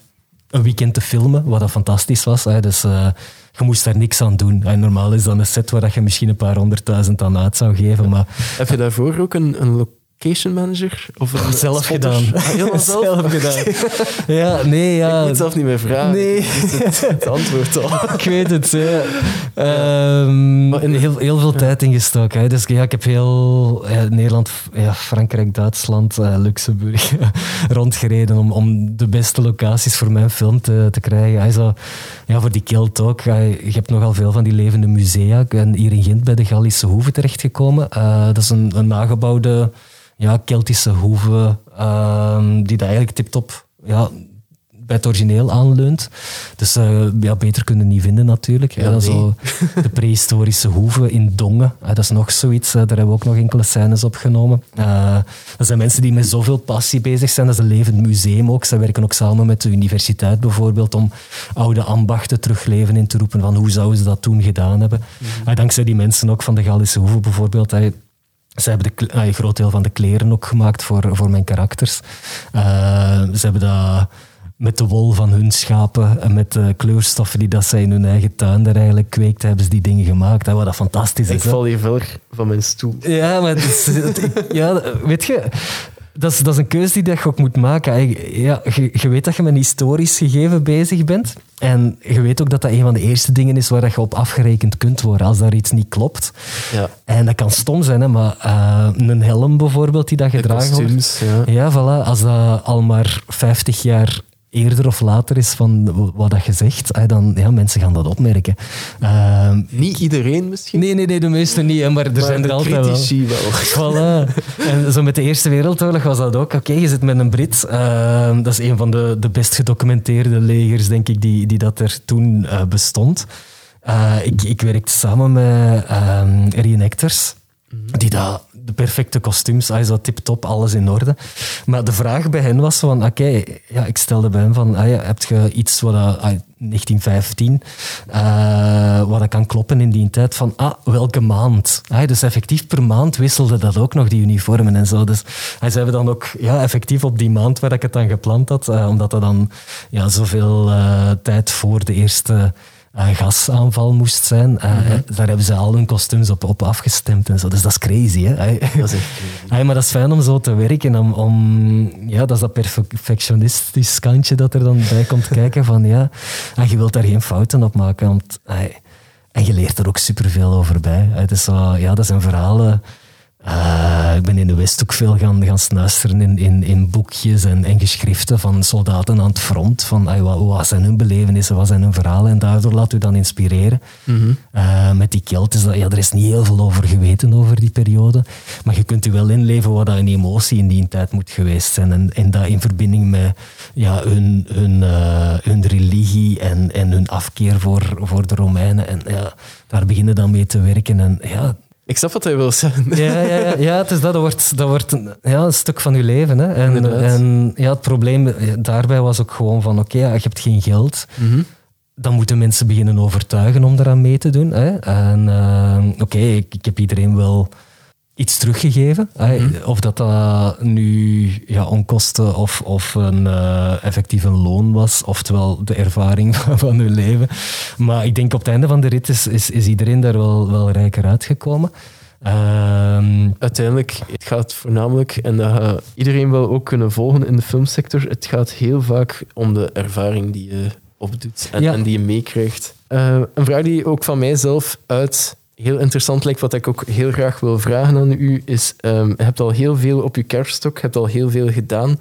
een weekend te filmen, wat dat fantastisch was. Hè. Dus eh, je moest daar niks aan doen. En normaal is dat een set waar je misschien een paar honderdduizend aan uit zou geven. Maar Heb je daarvoor ook een, een location manager? Of een zelf spotter? gedaan. Ah, helemaal [laughs] zelf? gedaan. Ja, nee, ja. Ik moet het zelf niet meer vragen. Nee. Het, [laughs] het antwoord al. Ik weet het, ja. Ehm, heel, heel veel tijd ingestoken. Hè. Dus ja, ik heb heel ja, Nederland, ja, Frankrijk, Duitsland, eh, Luxemburg [laughs] rondgereden om, om de beste locaties voor mijn film te, te krijgen. Hij zo, ja, voor die kilt ook. Je hebt nogal veel van die levende musea. Ik ben hier in Gent bij de Gallische Hoeve terechtgekomen. Eh, dat is een, een nagebouwde ja, Keltische hoeve ehm, die daar eigenlijk tip-top ja, bij het origineel aanleunt. Dus eh, ja, beter kunnen niet vinden natuurlijk. Ja, nee. zo de [laughs] prehistorische hoeve in Dongen. eh, dat is nog zoiets. eh, daar hebben we ook nog enkele scènes opgenomen. Dat zijn mensen die met zoveel passie bezig zijn. Dat is een levend museum ook. Ze werken ook samen met de universiteit bijvoorbeeld om oude ambachten terug leven in te roepen. Van hoe zouden ze dat toen gedaan hebben? Eh, dankzij die mensen ook van de Gallische Hoeve bijvoorbeeld. Ze hebben de, een groot deel van de kleren ook gemaakt voor, voor mijn karakters. Eh, ze hebben dat met de wol van hun schapen en met de kleurstoffen die dat zij in hun eigen tuin daar eigenlijk kweekten, hebben ze die dingen gemaakt. Hè, wat dat fantastisch Ik is. val hier verder van mijn stoel. Ja, maar het is- het- ik- ja, weet je, dat is, dat is een keuze die dat je ook moet maken. Ja, je, je weet dat je met een historisch gegeven bezig bent. En je weet ook dat dat een van de eerste dingen is waar dat je op afgerekend kunt worden als daar iets niet klopt. Ja. En dat kan stom zijn, hè, maar eh, een helm bijvoorbeeld die dat gedragen wordt. ja. Ja, voilà. Als dat al maar 50 jaar eerder of later is van wat dat je zegt, eh, dan ja, mensen gaan dat opmerken. Ehm, Niet iedereen misschien, nee, nee, nee, de meesten niet, maar er maar zijn er altijd wel. critici wel. [laughs] Voilà. En zo met de Eerste Wereldoorlog was dat ook. Oké, je zit met een Brit. Ehm, dat is een van de, de best gedocumenteerde legers, denk ik, die, die dat er toen eh, bestond. Eh, ik, ik werkte samen met ehm reenactors, die dat de perfecte kostuums, hij zo tip-top, alles in orde. Maar de vraag bij hen was van, oké, ja, ik stelde bij hen van, ah ja, heb je iets wat, ah, 1915, eh, wat dat kan kloppen in die tijd van, ah, welke maand? Ah, dus effectief per maand wisselde dat ook nog, die uniformen en zo. Dus hij zei dan ook, ja, effectief op die maand waar ik het dan gepland had, eh, omdat dat dan ja, zoveel eh, tijd voor de eerste uh, gasaanval moest zijn. Uh, Daar hebben ze al hun kostuums op, op afgestemd en zo. Dus dat is crazy, hè? Dat is echt crazy. [laughs] maar dat is fijn om zo te werken. Om, om, ja, dat is dat perfectionistisch kantje dat er dan bij komt [laughs] kijken. Van, ja, en je wilt daar geen fouten op maken. Want, en je leert er ook superveel over bij. Het is zo, ja, dat zijn verhalen uh, ik ben in de West ook veel gaan, gaan snuisteren in, in, in boekjes en, en geschriften van soldaten aan het front. Van ay, wat, wat zijn hun belevenissen, wat zijn hun verhalen. En daardoor laat u dan inspireren. Mm uh, met die Kelt is dat, ja, er is niet heel veel over geweten over die periode. Maar je kunt u wel inleven wat dat een emotie in die tijd moet geweest zijn. En, en dat in verbinding met ja, hun, hun, uh, hun religie en, en hun afkeer voor, voor de Romeinen. En ja, daar beginnen dan mee te werken. En ja, ik snap wat hij wil zeggen. Ja, ja, ja, ja het is dat. Dat wordt, dat wordt ja, een stuk van je leven. Hè. En, en ja, het probleem daarbij was ook gewoon van, oké, okay, je hebt geen geld. Mm Dan moeten mensen beginnen overtuigen om eraan mee te doen. Hè. En uh, oké, ik, ik, heb iedereen wel iets teruggegeven. Mhm. Of dat dat nu ja, onkosten of, of een uh, effectief een loon was, oftewel de ervaring [laughs] van, hun leven. Maar ik denk op het einde van de rit is, is, is iedereen daar wel, wel rijker uitgekomen. Uh, Uiteindelijk, het gaat voornamelijk, en dat gaat iedereen wel ook kunnen volgen in de filmsector, het gaat heel vaak om de ervaring die je opdoet en, en die je meekrijgt. Uh, een vraag die ook van mijzelf uit heel interessant lijkt, wat ik ook heel graag wil vragen aan u, is: um, je hebt al heel veel op je kerststok, je hebt al heel veel gedaan.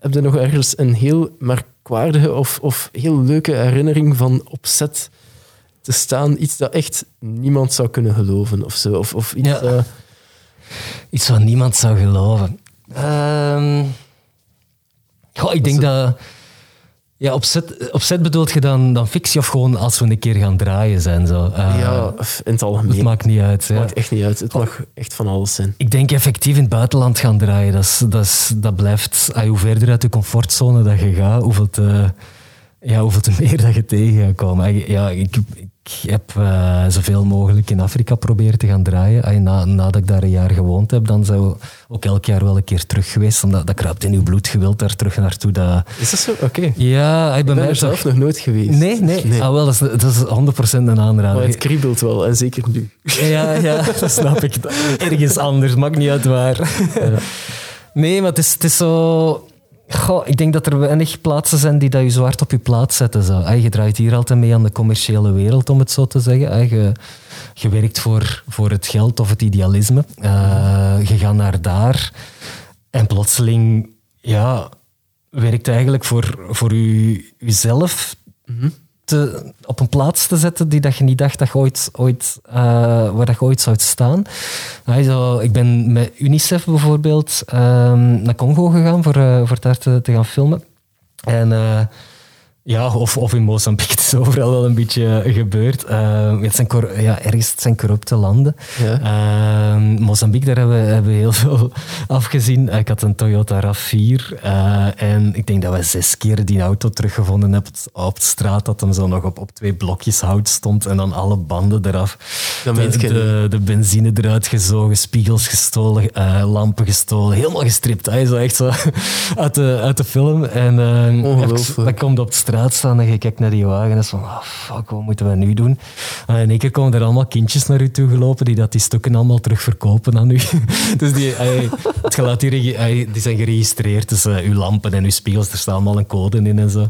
Heb je nog ergens een heel merkwaardige of, of heel leuke herinnering van opzet te staan? Iets dat echt niemand zou kunnen geloven of zo? Of, of iets, ja. iets wat niemand zou geloven. Um, goh, ik denk dat. Ja, opzet, opzet bedoelt je dan, dan fictie of gewoon als we een keer gaan draaien zijn? Zo. Uh, ja, in het algemeen. Het maakt niet uit. Het maakt echt niet uit. Het mag echt van alles zijn. Ik denk effectief in het buitenland gaan draaien. Dat, is, dat, is, dat blijft, hoe verder uit de comfortzone dat je gaat, hoeveel te, ja, hoeveel te [laughs] meer dat je tegen gaat komen. Ja, ik, ik heb uh, zoveel mogelijk in Afrika proberen te gaan draaien. na, nadat ik daar een jaar gewoond heb, dan zou ook elk jaar wel een keer terug geweest. Omdat dat kruipt in uw bloed, gewild daar terug naartoe. Dat... Is dat zo? Oké. Ja, ik ben, er zelf nog nooit geweest. Nee, nee. nee. Ah, wel, dat, is, dat is 100% een aanrader. Maar het kriebelt wel, en zeker nu. Ja, ja [laughs] dat snap ik. Ergens anders, maakt niet uit waar. Ja. Nee, maar het is, het is zo Goh, ik denk dat er weinig plaatsen zijn die dat je zo hard op je plaats zetten. Zo. Je draait hier altijd mee aan de commerciële wereld, om het zo te zeggen. Je, je werkt voor, voor het geld of het idealisme. Uh, je gaat naar daar en plotseling ja, werkt eigenlijk voor, voor u, uzelf. Mm op een plaats te zetten die dat je niet dacht dat je ooit, ooit, uh, waar dat ooit zou staan. zo, ik ben met UNICEF bijvoorbeeld um, naar Congo gegaan voor, uh, voor daar te, te, gaan filmen. En uh, ja, of, of in Mozambique. [laughs] Het is overal wel een beetje gebeurd. Uh, het zijn ja, ergens het zijn corrupte landen. Ja. Uh, Mozambique, daar hebben we, hebben we heel [laughs] veel afgezien. Ik had een Toyota RAV4 uh, en ik denk dat we zes keer die auto teruggevonden hebben op de straat. Dat hem zo nog op, op twee blokjes hout stond en dan alle banden eraf. De, de, de, benzine eruit gezogen, spiegels gestolen, lampen gestolen. Helemaal gestript. Hij is echt zo [laughs] uit de, uit de film. En dat komt op de straat staan en je kijkt naar die wagen en is van, oh, fuck, wat moeten we nu doen? En in één keer komen er allemaal kindjes naar u toe gelopen die dat die stukken allemaal terugverkopen aan u. [laughs] dus die, het geluid die, die zijn geregistreerd, dus uh, uw lampen en uw spiegels, er staat allemaal een code in en zo.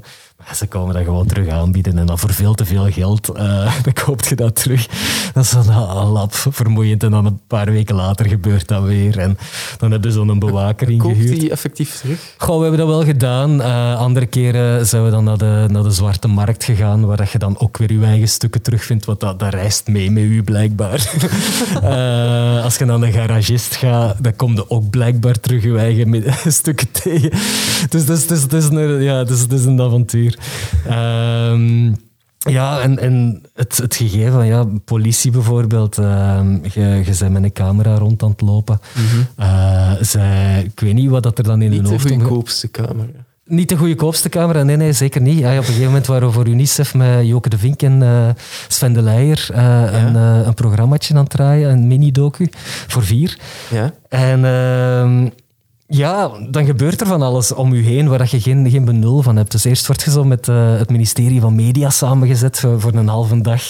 Ze komen dat gewoon terug aanbieden en dan voor veel te veel geld uh, [laughs] dan koopt je dat terug. Dat is een lab vermoeiend en dan een paar weken later gebeurt dat weer. En dan hebben ze zo'n bewaker ingehuurd. Koopt die effectief terug? Goh, we hebben dat wel gedaan. Uh, andere keren zijn we dan naar de, naar de zwarte markt gegaan, waar dat je dan ook weer je eigen stukken terugvindt, want dat, dat reist mee met u blijkbaar. uh, [laughs] als je naar een garagist gaat, dan kom je ook blijkbaar terug je eigen [laughs] stukken tegen. Dus dat is, dat is, een, ja, dat is een avontuur. Um, ja, en, en het, het gegeven van ja, politie bijvoorbeeld, uh, je, je bent met een camera rond aan het lopen. Mm -hmm. uh, zij, ik weet niet wat dat er dan in niet hun hoofd... Niet de goedkoopste camera. Niet de goedkoopste camera, nee, nee, zeker niet. Ja, op een gegeven moment waren we voor UNICEF met Joke de Vink en uh, Sven de Leijer uh, ja. een, uh, een programmaatje aan het draaien, een mini-docu, voor vier. Ja. En ja, dan gebeurt er van alles om je heen waar je geen, geen benul van hebt. Dus eerst wordt je zo met uh, het ministerie van Media samengezet voor, voor, een halve dag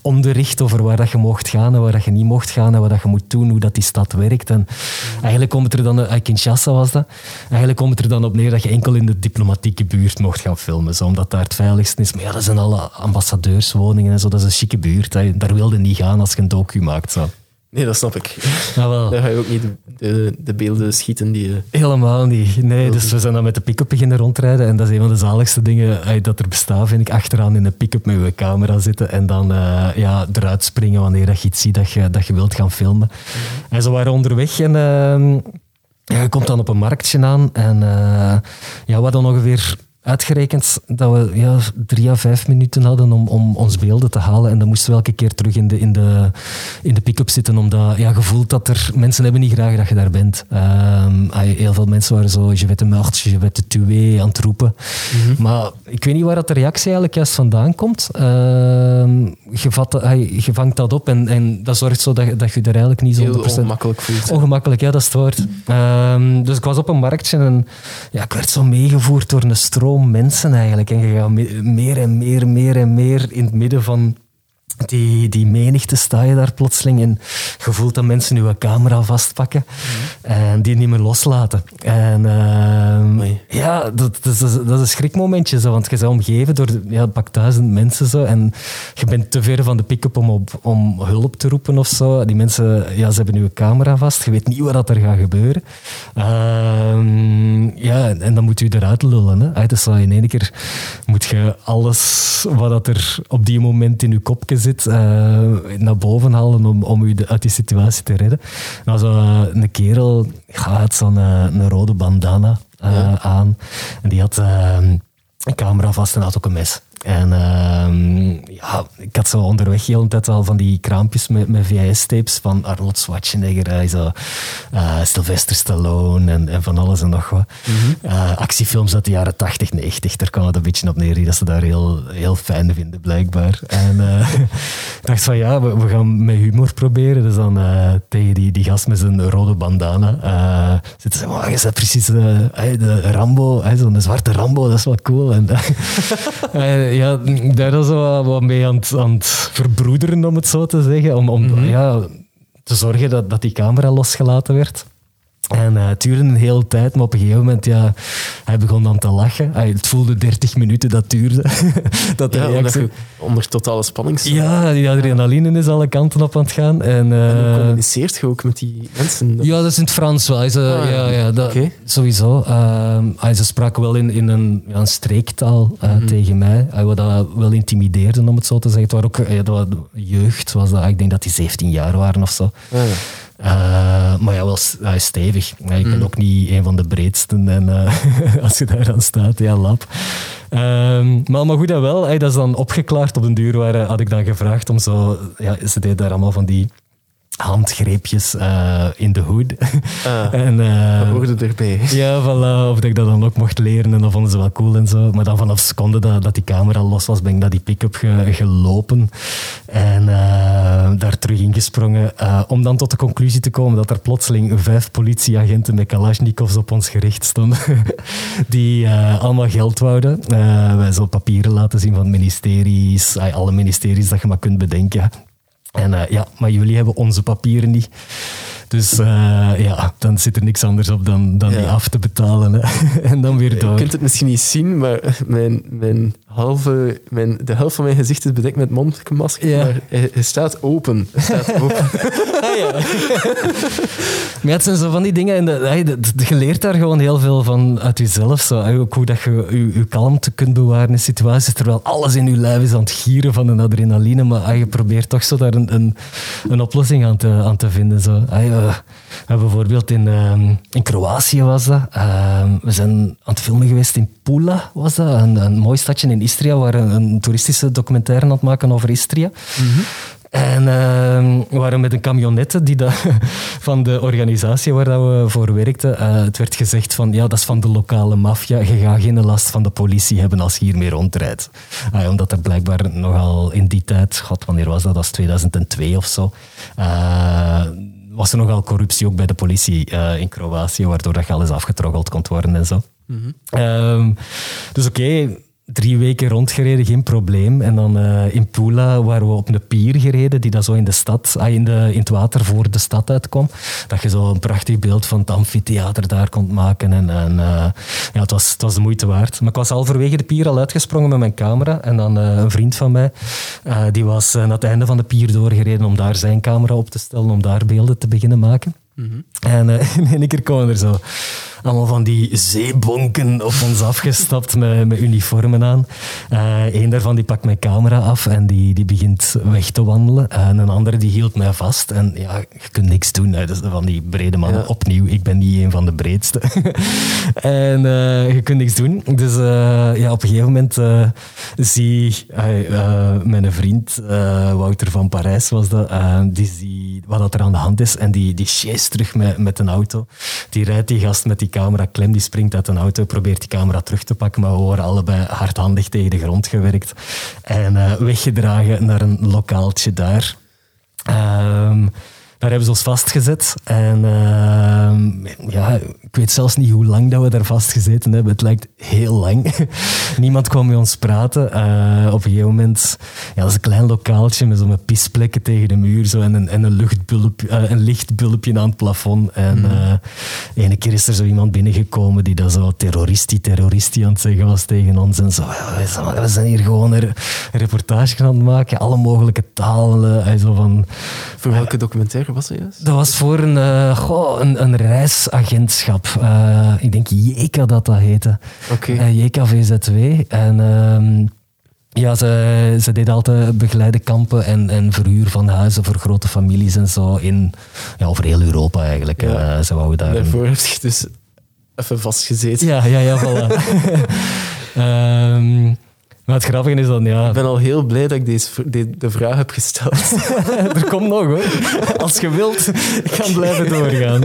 onderricht over waar dat je mocht gaan en waar dat je niet mocht gaan en wat dat je moet doen, hoe dat die stad werkt. En eigenlijk komt het er dan, uh, Kinshasa was dat, eigenlijk komt het er dan op neer dat je enkel in de diplomatieke buurt mocht gaan filmen, zo, omdat daar het veiligste is. Maar ja, dat zijn alle ambassadeurswoningen en zo, dat is een chique buurt. Hè. Daar wilde niet gaan als je een docu maakt. Zo. Nee, dat snap ik. Ah, wel. Dan ga je ook niet de, de, de beelden schieten die je... Helemaal niet. Nee, dus we zijn dan met de pick-up beginnen rondrijden. En dat is een van de zaligste dingen eh, dat er bestaat, vind ik. Achteraan in een pick-up met je camera zitten. En dan uh, ja, eruit springen wanneer je iets ziet dat je, dat je wilt gaan filmen. Mhm. En ze waren onderweg en... Uh, ja, je komt dan op een marktje aan. En uh, ja, we hadden ongeveer uitgerekend dat we ja, drie à vijf minuten hadden om, om ons beelden te halen. En dan moesten we elke keer terug in de, in de, in de pick-up zitten, omdat ja, je voelt dat er... Mensen hebben niet graag dat je daar bent. Um, heel veel mensen waren zo, je weet de meurtre, je weet de tué aan het roepen. Mhm. Maar ik weet niet waar dat de reactie eigenlijk juist vandaan komt. Uh, je, vat, je vangt dat op en, en dat zorgt zo dat, dat je er eigenlijk niet zo... Ongemakkelijk voelt. Ongemakkelijk, ja, dat is het woord. Um, dus ik was op een marktje en ja, ik werd zo meegevoerd door een stroom mensen eigenlijk. En je gaat meer en meer, meer en meer in het midden van die, die menigte sta je daar plotseling en je voelt dat mensen je camera vastpakken en die niet meer loslaten. En uh, ja, dat, dat, is, dat is een schrikmomentje, zo, want je bent omgeven door ja, pak duizend mensen zo, en je bent te ver van de pick-up om, op, om hulp te roepen of zo. Die mensen, ja, ze hebben je camera vast, je weet niet wat er gaat gebeuren. Uh, ja, en dan moet je eruit lullen. Hè. Dus in één keer moet je alles wat er op die moment in je kopje zit zit, uh, naar boven halen om, om u uit die situatie te redden. Nou, zo uh, een kerel had zo'n een rode bandana ja. aan. En die had een camera vast en had ook een mes. En uh, ja, ik had zo onderweg heel een tijd al van die kraampjes met, met VHS-tapes van Arnold Schwarzenegger, zo, uh, Sylvester Stallone en, en, van alles en nog wat. Mm -hmm. uh, actiefilms uit de jaren 80, 90, daar kwam het een beetje op neer, dat ze daar heel, heel fijn vinden, blijkbaar. En uh, [laughs] ik dacht van ja, we, we, gaan met humor proberen. Dus dan tegen die, die gast met zijn rode bandana zitten ze, oh, je bent precies de Rambo, zo'n zwarte Rambo, dat is wel cool. En, [laughs] ja, daar was wel wat mee aan het, aan het verbroederen, om het zo te zeggen. Om, om mhm. ja, te zorgen dat, dat die camera losgelaten werd. En uh, het duurde een hele tijd, maar op een gegeven moment, ja, hij begon dan te lachen. Het voelde 30 minuten dat duurde. [laughs] dat ja, reactie... onder totale spanning Ja, die adrenaline is alle kanten op aan het gaan. En, uh, en hoe communiceert je ook met die mensen? Ja, dat is in het Frans wel. Ze, ah, ja, ja, dat, Sowieso. Uh, ze spraken wel in, in een, ja, een streektaal mm. tegen mij. Hij wat dat wel intimideerde, om het zo te zeggen. Het waren ook jeugd, was dat, ik denk dat die 17 jaar waren of zo. Ah, ja. Uh, maar ja, wel uh, stevig. ik ben mm. ook niet een van de breedsten. En uh, [laughs] als je daar aan staat, ja, lap. Ehm, maar, maar goed, dat wel. dat is dan opgeklaard op een duur. Waar had ik dan gevraagd om zo... Ja, ze deden daar allemaal van die handgreepjes uh, in de hoed. Ah, [laughs] en, uh, hoorde erbij. Ja, voilà, of dat ik dat dan ook mocht leren en dat vonden ze wel cool en zo. Maar dan vanaf seconde dat, dat die camera los was, ben ik naar die pick-up gelopen en uh, daar terug ingesprongen. om dan tot de conclusie te komen dat er plotseling vijf politieagenten met Kalashnikovs op ons gericht stonden. [laughs] die allemaal geld wouden. wij zullen papieren laten zien van ministeries, alle ministeries dat je maar kunt bedenken. En uh, ja, maar jullie hebben onze papieren niet. Dus uh, ja, dan zit er niks anders op dan, dan ja. die af te betalen. Hè. [laughs] en dan weer door. Je kunt het misschien niet zien, maar mijn, mijn halve, mijn, de helft van mijn gezicht is bedekt met mondmasker. Ja. Maar hij, staat open. Hij staat [laughs] open. ah, ja. maar het zijn zo van die dingen. En de, je leert daar gewoon heel veel van uit jezelf. Zo. Ook hoe dat je je, je kalmte kunt bewaren in situaties terwijl alles in je lijf is aan het gieren van een adrenaline. Maar je probeert toch zo daar een, een, een oplossing aan te, aan te vinden. Zo. Uh, bijvoorbeeld in, um, in Kroatië was dat. Uh, we zijn aan het filmen geweest in Pula, was dat. Een, een mooi stadje in Istria. We waren een toeristische documentaire aan het maken over Istria. Mm -hmm. En uh, we waren met een camionette die dat, [laughs] van de organisatie waar dat we voor werkten. Uh, het werd gezegd van, ja, dat is van de lokale maffia. Je gaat geen last van de politie hebben als je hiermee rondrijdt. Uh, omdat er blijkbaar nogal in die tijd, god, wanneer was dat? Dat was 2002 of zo was er nogal corruptie ook bij de politie in Kroatië, waardoor dat alles afgetroggeld kon worden en zo. Ehm, dus oké, drie weken rondgereden, geen probleem. En dan uh, in Pula waren we op een pier gereden, die dan zo in de stad, ah, in, de, in het water voor de stad uitkwam. Dat je zo een prachtig beeld van het amfitheater daar kon maken. En, uh, ja, het was, het was de moeite waard. Maar ik was halverwege de pier al uitgesprongen met mijn camera. En dan uh, een vriend van mij, die was naar het einde van de pier doorgereden om daar zijn camera op te stellen, om daar beelden te beginnen maken. Mm -hmm. En [laughs] in één keer komen er zo allemaal van die zeebonken op ons afgestapt met, met uniformen aan. Uh, een daarvan die pakt mijn camera af en die, die begint weg te wandelen. en een andere die hield mij vast. En ja, je kunt niks doen. Hè. Dus van die brede mannen. Opnieuw, ik ben niet een van de breedste. [laughs] en uh, je kunt niks doen. Dus uh, ja, op een gegeven moment zie mijn vriend, Wouter van Parijs was dat, die ziet wat er aan de hand is. En die, die terug met, met een auto. Die rijdt die gast met die camera klem, die springt uit een auto, probeert die camera terug te pakken, maar we worden allebei hardhandig tegen de grond gewerkt en uh, weggedragen naar een lokaaltje daar. Um, daar hebben ze ons vastgezet. En uh, ja, ik weet zelfs niet hoe lang dat we daar vastgezeten hebben. Het lijkt heel lang. [laughs] Niemand kwam met ons praten. Uh, op een gegeven moment, ja, dat is een klein lokaaltje met zo'n pisplekken tegen de muur zo, en een, en een, luchtbulp, uh, een lichtbulpje aan het plafond. En mm. ene keer is er zo iemand binnengekomen die dat zo terroristie, terroristie aan het zeggen was tegen ons. En zo, we zijn hier gewoon een reportage aan het maken. Alle mogelijke talen. Zo van, Voor welke documentaire? Was dat juist? Dat was voor een, uh, goh, een, een reisagentschap. Uh, ik denk Jeka dat dat heette. Oké. Okay. Uh, Jeka VZW. En... Uh, ja, ze, ze deed altijd begeleide kampen en, en verhuur van huizen voor grote families en zo in, ja, over heel Europa eigenlijk. Ja. Uh, zo daar Daarvoor heb je dus even vastgezeten. Ja, ja, ja, voilà. um, [laughs] Maar het grappige is dan, ja... Ik ben al heel blij dat ik deze, de vraag heb gesteld. [laughs] er komt nog, hoor. Als je wilt, ik kan blijven doorgaan.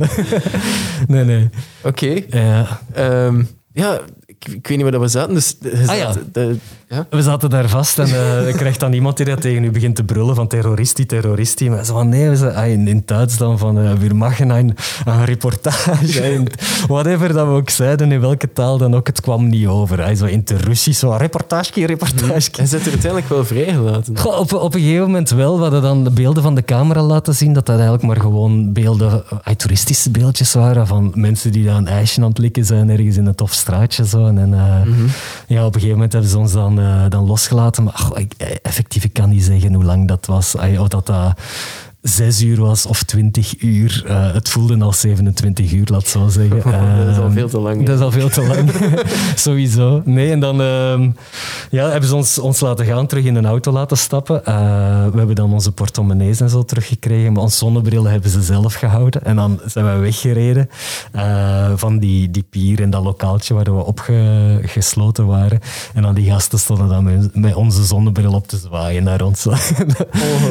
nee, nee. Oké. Okay. Ja. Um, ja, ik, ik, weet niet waar we zaten. Dus, ah, ja. De, ja. We zaten daar vast en uh, je krijgt dan iemand die dat tegen u begint te brullen van terroristie, terroristie. Maar ze van nee, we zijn, in, in Duits dan van uh, we maken een, een reportage. [laughs] en whatever dat we ook zeiden, in welke taal dan ook, het kwam niet over. Hij zo in het Russisch, zo reportage, reportage. Hij zit er uiteindelijk wel vrijgelaten. Goh, op, op een gegeven moment wel. We hadden dan de beelden van de camera laten zien, dat dat eigenlijk maar gewoon beelden, uh, toeristische beeldjes waren van mensen die daar een ijsje aan het likken zijn ergens in een tof straatje. Zo. En, mm -hmm. ja, op een gegeven moment hebben ze ons dan uh, dan losgelaten. Maar ach, ik, eh, effectief, ik kan niet zeggen hoe lang dat was. Of dat dat zes uur was of twintig uur. Uh, het voelde al 27 uur, laat zo zeggen. Uh, [laughs] dat is al ehm, veel te lang. Dat is al veel te lang, [laughs] sowieso. Nee, en dan uh, ja, hebben ze ons, ons laten gaan, terug in een auto laten stappen. Uh, we hebben dan onze portemonnees en zo teruggekregen, maar onze zonnebril hebben ze zelf gehouden. En dan zijn we weggereden uh, van die, die pier en dat lokaaltje waar we opgesloten waren. En dan die gasten stonden dan met, met onze zonnebril op te zwaaien naar ons. [laughs]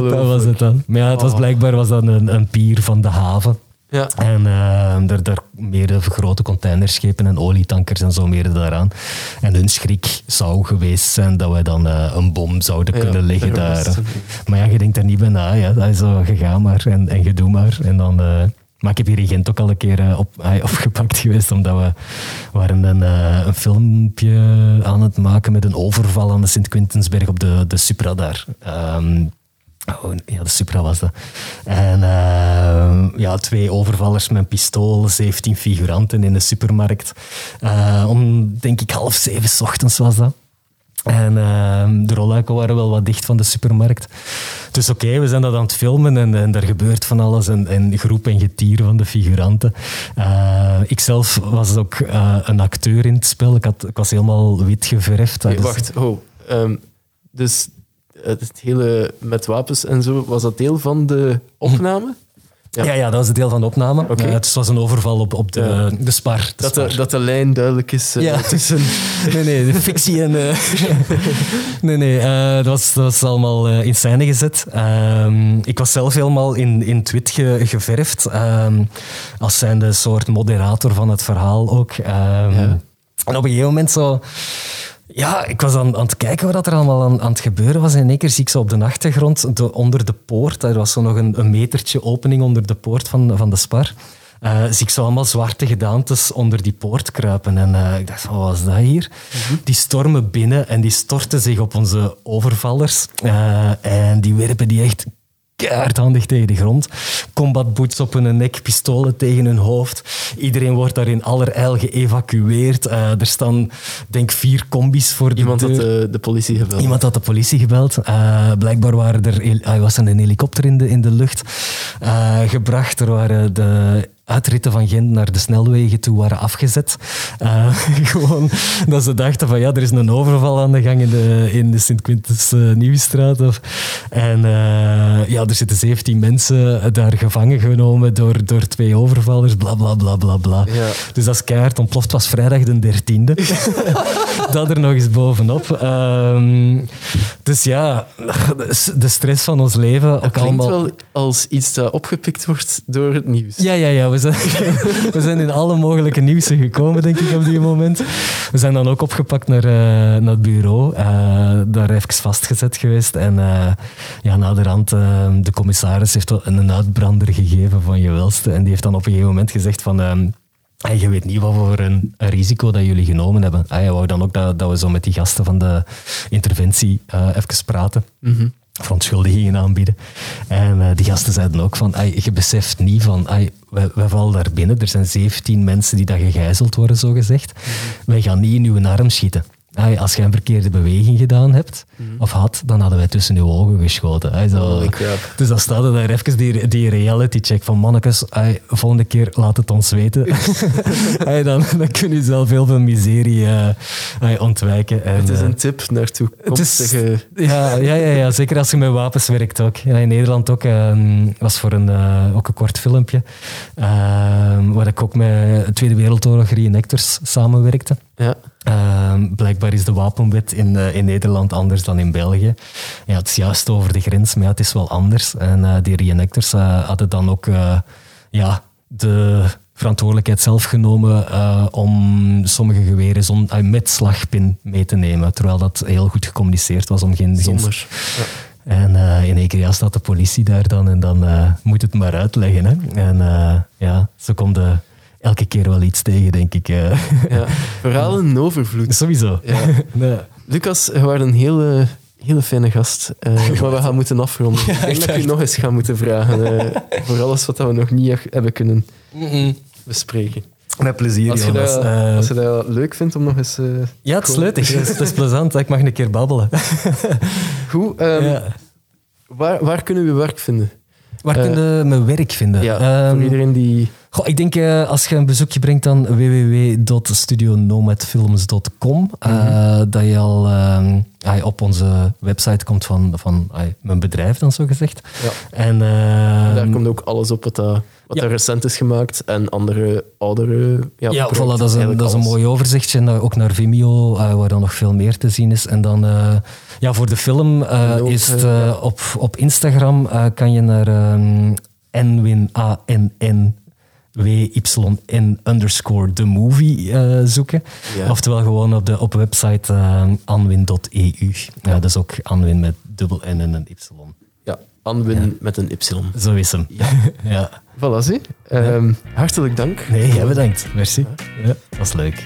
dat was het dan. Maar ja, het was oh blijkbaar was dat een, een pier van de haven. Ja. En uh, er, er meerdere grote containerschepen en olietankers en zo meer daaraan. En hun schrik zou geweest zijn dat wij dan uh, een bom zouden kunnen liggen daar. Maar ja, je denkt er niet bij na. Ja. Dat is zo, gegaan maar en, en je doet maar. En dan... Uh, maar ik heb hier in Gent ook al een keer op, [laughs] opgepakt geweest, omdat we waren een, een filmpje aan het maken met een overval aan de Sint-Quintensberg op de, de Supra daar. Um, Oh, ja, de Supra was dat. En uh, ja, twee overvallers met een pistool, 17 figuranten in de supermarkt. Uh, om, denk ik, half zeven s ochtends was dat. En uh, de rolluiken waren wel wat dicht van de supermarkt. Dus oké, we zijn dat aan het filmen en, en er gebeurt van alles. En, en groep en getier van de figuranten. Uh, ik zelf was ook uh, een acteur in het spel. Ik, had, ik was helemaal wit geverfd. Hey, wacht, oh. Um, dus het hele met wapens en zo, was dat deel van de opname? Ja. ja, ja, dat was een deel van de opname. Okay. Uh, het was een overval op, op de, ja. de spar. De dat, spar. De, dat de lijn duidelijk is uh, ja. tussen... nee, nee, de fictie en... Uh, [laughs] nee, nee, dat, was, dat was allemaal in scène gezet. Ehm, ik was zelf helemaal in, in het wit ge, geverfd. Um, als zijnde soort moderator van het verhaal ook. Um, en op een gegeven moment zo Ja, ik was aan, aan het kijken wat er allemaal aan, aan het gebeuren was. En in één keer zie ik zo op de achtergrond, de, onder de poort, er was zo nog een, een metertje opening onder de poort van, van de spar. eh, zie ik zo allemaal zwarte gedaantes onder die poort kruipen. En eh, ik dacht, wat was dat hier? Die stormen binnen en die storten zich op onze overvallers. Eh, en die werpen die echt keihardhandig tegen de grond. Combat boots op hun nek, pistolen tegen hun hoofd. Iedereen wordt daar in allerijl geëvacueerd. Eh, er staan, denk vier combis voor de Iemand deur. had de, de politie gebeld. Iemand had de politie gebeld. Eh, blijkbaar waren er, was er een helikopter in de, in de lucht eh, gebracht. Er waren de uitritten van Gent naar de snelwegen toe waren afgezet. Eh, [laughs] gewoon dat ze dachten van ja, er is een overval aan de gang in de, in de Sint-Quintus eh, Nieuwstraat. Of, en eh, ja, er zitten 17 mensen daar gevangen genomen door, door twee overvallers, bla bla bla bla bla. Ja. Dus dat is keihard ontploft. Was vrijdag de 13e. [laughs] dat er nog eens bovenop. Ehm, dus ja, de stress van ons leven. Ook Klinkt allemaal... wel als iets dat opgepikt wordt door het nieuws. Ja, ja, ja. We zijn, in alle mogelijke nieuwsen gekomen, denk ik, op die moment. We zijn dan ook opgepakt naar, eh, naar het bureau. eh, daar even vastgezet geweest. En eh ja, naderhand, de commissaris heeft een uitbrander gegeven van je welste. En die heeft dan op een gegeven moment gezegd van... ehm, Hey, je weet niet wat voor een, risico dat jullie genomen hebben. Hij wou dan ook dat, dat we zo met die gasten van de interventie even praten. Verontschuldigingen aanbieden. En eh, die gasten zeiden ook van, "Ai, je beseft niet van, wij, vallen daar binnen. Er zijn 17 mensen die daar gegijzeld worden, zo gezegd. Wij gaan niet in uw arm schieten. Als je een verkeerde beweging gedaan hebt, of had, dan hadden wij tussen uw ogen geschoten. Zo. Crap. Dus dan staat er daar even die, die reality check van mannekes, volgende keer laat het ons weten. [laughs] [laughs] Dan, dan kun je zelf heel veel miserie eh, ontwijken. En, Het is eh, een tip naar toekomstige... ja, ja, ja, ja, zeker als je met wapens werkt ook. Ja, in Nederland ook. ehm, was voor een, eh, ook een kort filmpje. ehm, waar ik ook met Tweede Wereldoorlog reenactors samenwerkte. Ja. Ehm, blijkbaar is de wapenwet in, eh, in Nederland anders dan in België. Ja, het is juist over de grens, maar ja, het is wel anders. En eh, die reenactors eh, hadden dan ook ja, de verantwoordelijkheid zelf genomen om sommige geweren zon, met slagpin mee te nemen. Terwijl dat heel goed gecommuniceerd was om geen... Zonder. Ja. en in één keer ja, staat de politie daar dan en dan moet het maar uitleggen. Hè? En ja, ze konden elke keer wel iets tegen, denk ik. eh. Ja. Verhalen in overvloed. [laughs] Sowieso. Ja. [laughs] Nee. Lucas, je was een hele, hele fijne gast. Eh, [laughs] maar we gaan moeten afronden. ik denk dat ik je nog eens ga moeten vragen. eh, voor alles wat we nog niet hebben kunnen bespreken. Met plezier, Als je, dat, als je dat leuk vindt om nog eens... ja, het is leuk. Het is, plezant. Ik mag een keer babbelen. Goed. ehm, Ja. waar, waar kunnen we werk vinden? Waar Eh, kun je mijn werk vinden? Ja, Ehm, voor iedereen die... Goh, ik denk eh, als je een bezoekje brengt aan www.studionomadfilms.com, eh, dat je al ehm, op onze website komt van, van mijn bedrijf, dan zo gezegd. Ja. En, ehm, Daar komt ook alles op wat, dat, wat Ja. daar recent is gemaakt en andere oudere ja, Ja, voilà, dat is een, dat is een mooi overzichtje. En ook naar Vimeo, eh, waar dan nog veel meer te zien is. En dan, eh, ja, voor de film eh, ook, is het eh, eh, op, op Instagram eh, kan je naar ehm Nwin, A-N-N, W-Y-N underscore the movie eh, zoeken. Ja. Oftewel gewoon op de op website eh, anwin.eu. Ja, dat is ook Anwin met dubbel N en een Y. Ja, Anwin met een Y. Zo is hem. Ja. [laughs] Voilà, zie. Ehm, Hartelijk dank. Nee, jij bedankt. Merci. Ja, dat was leuk.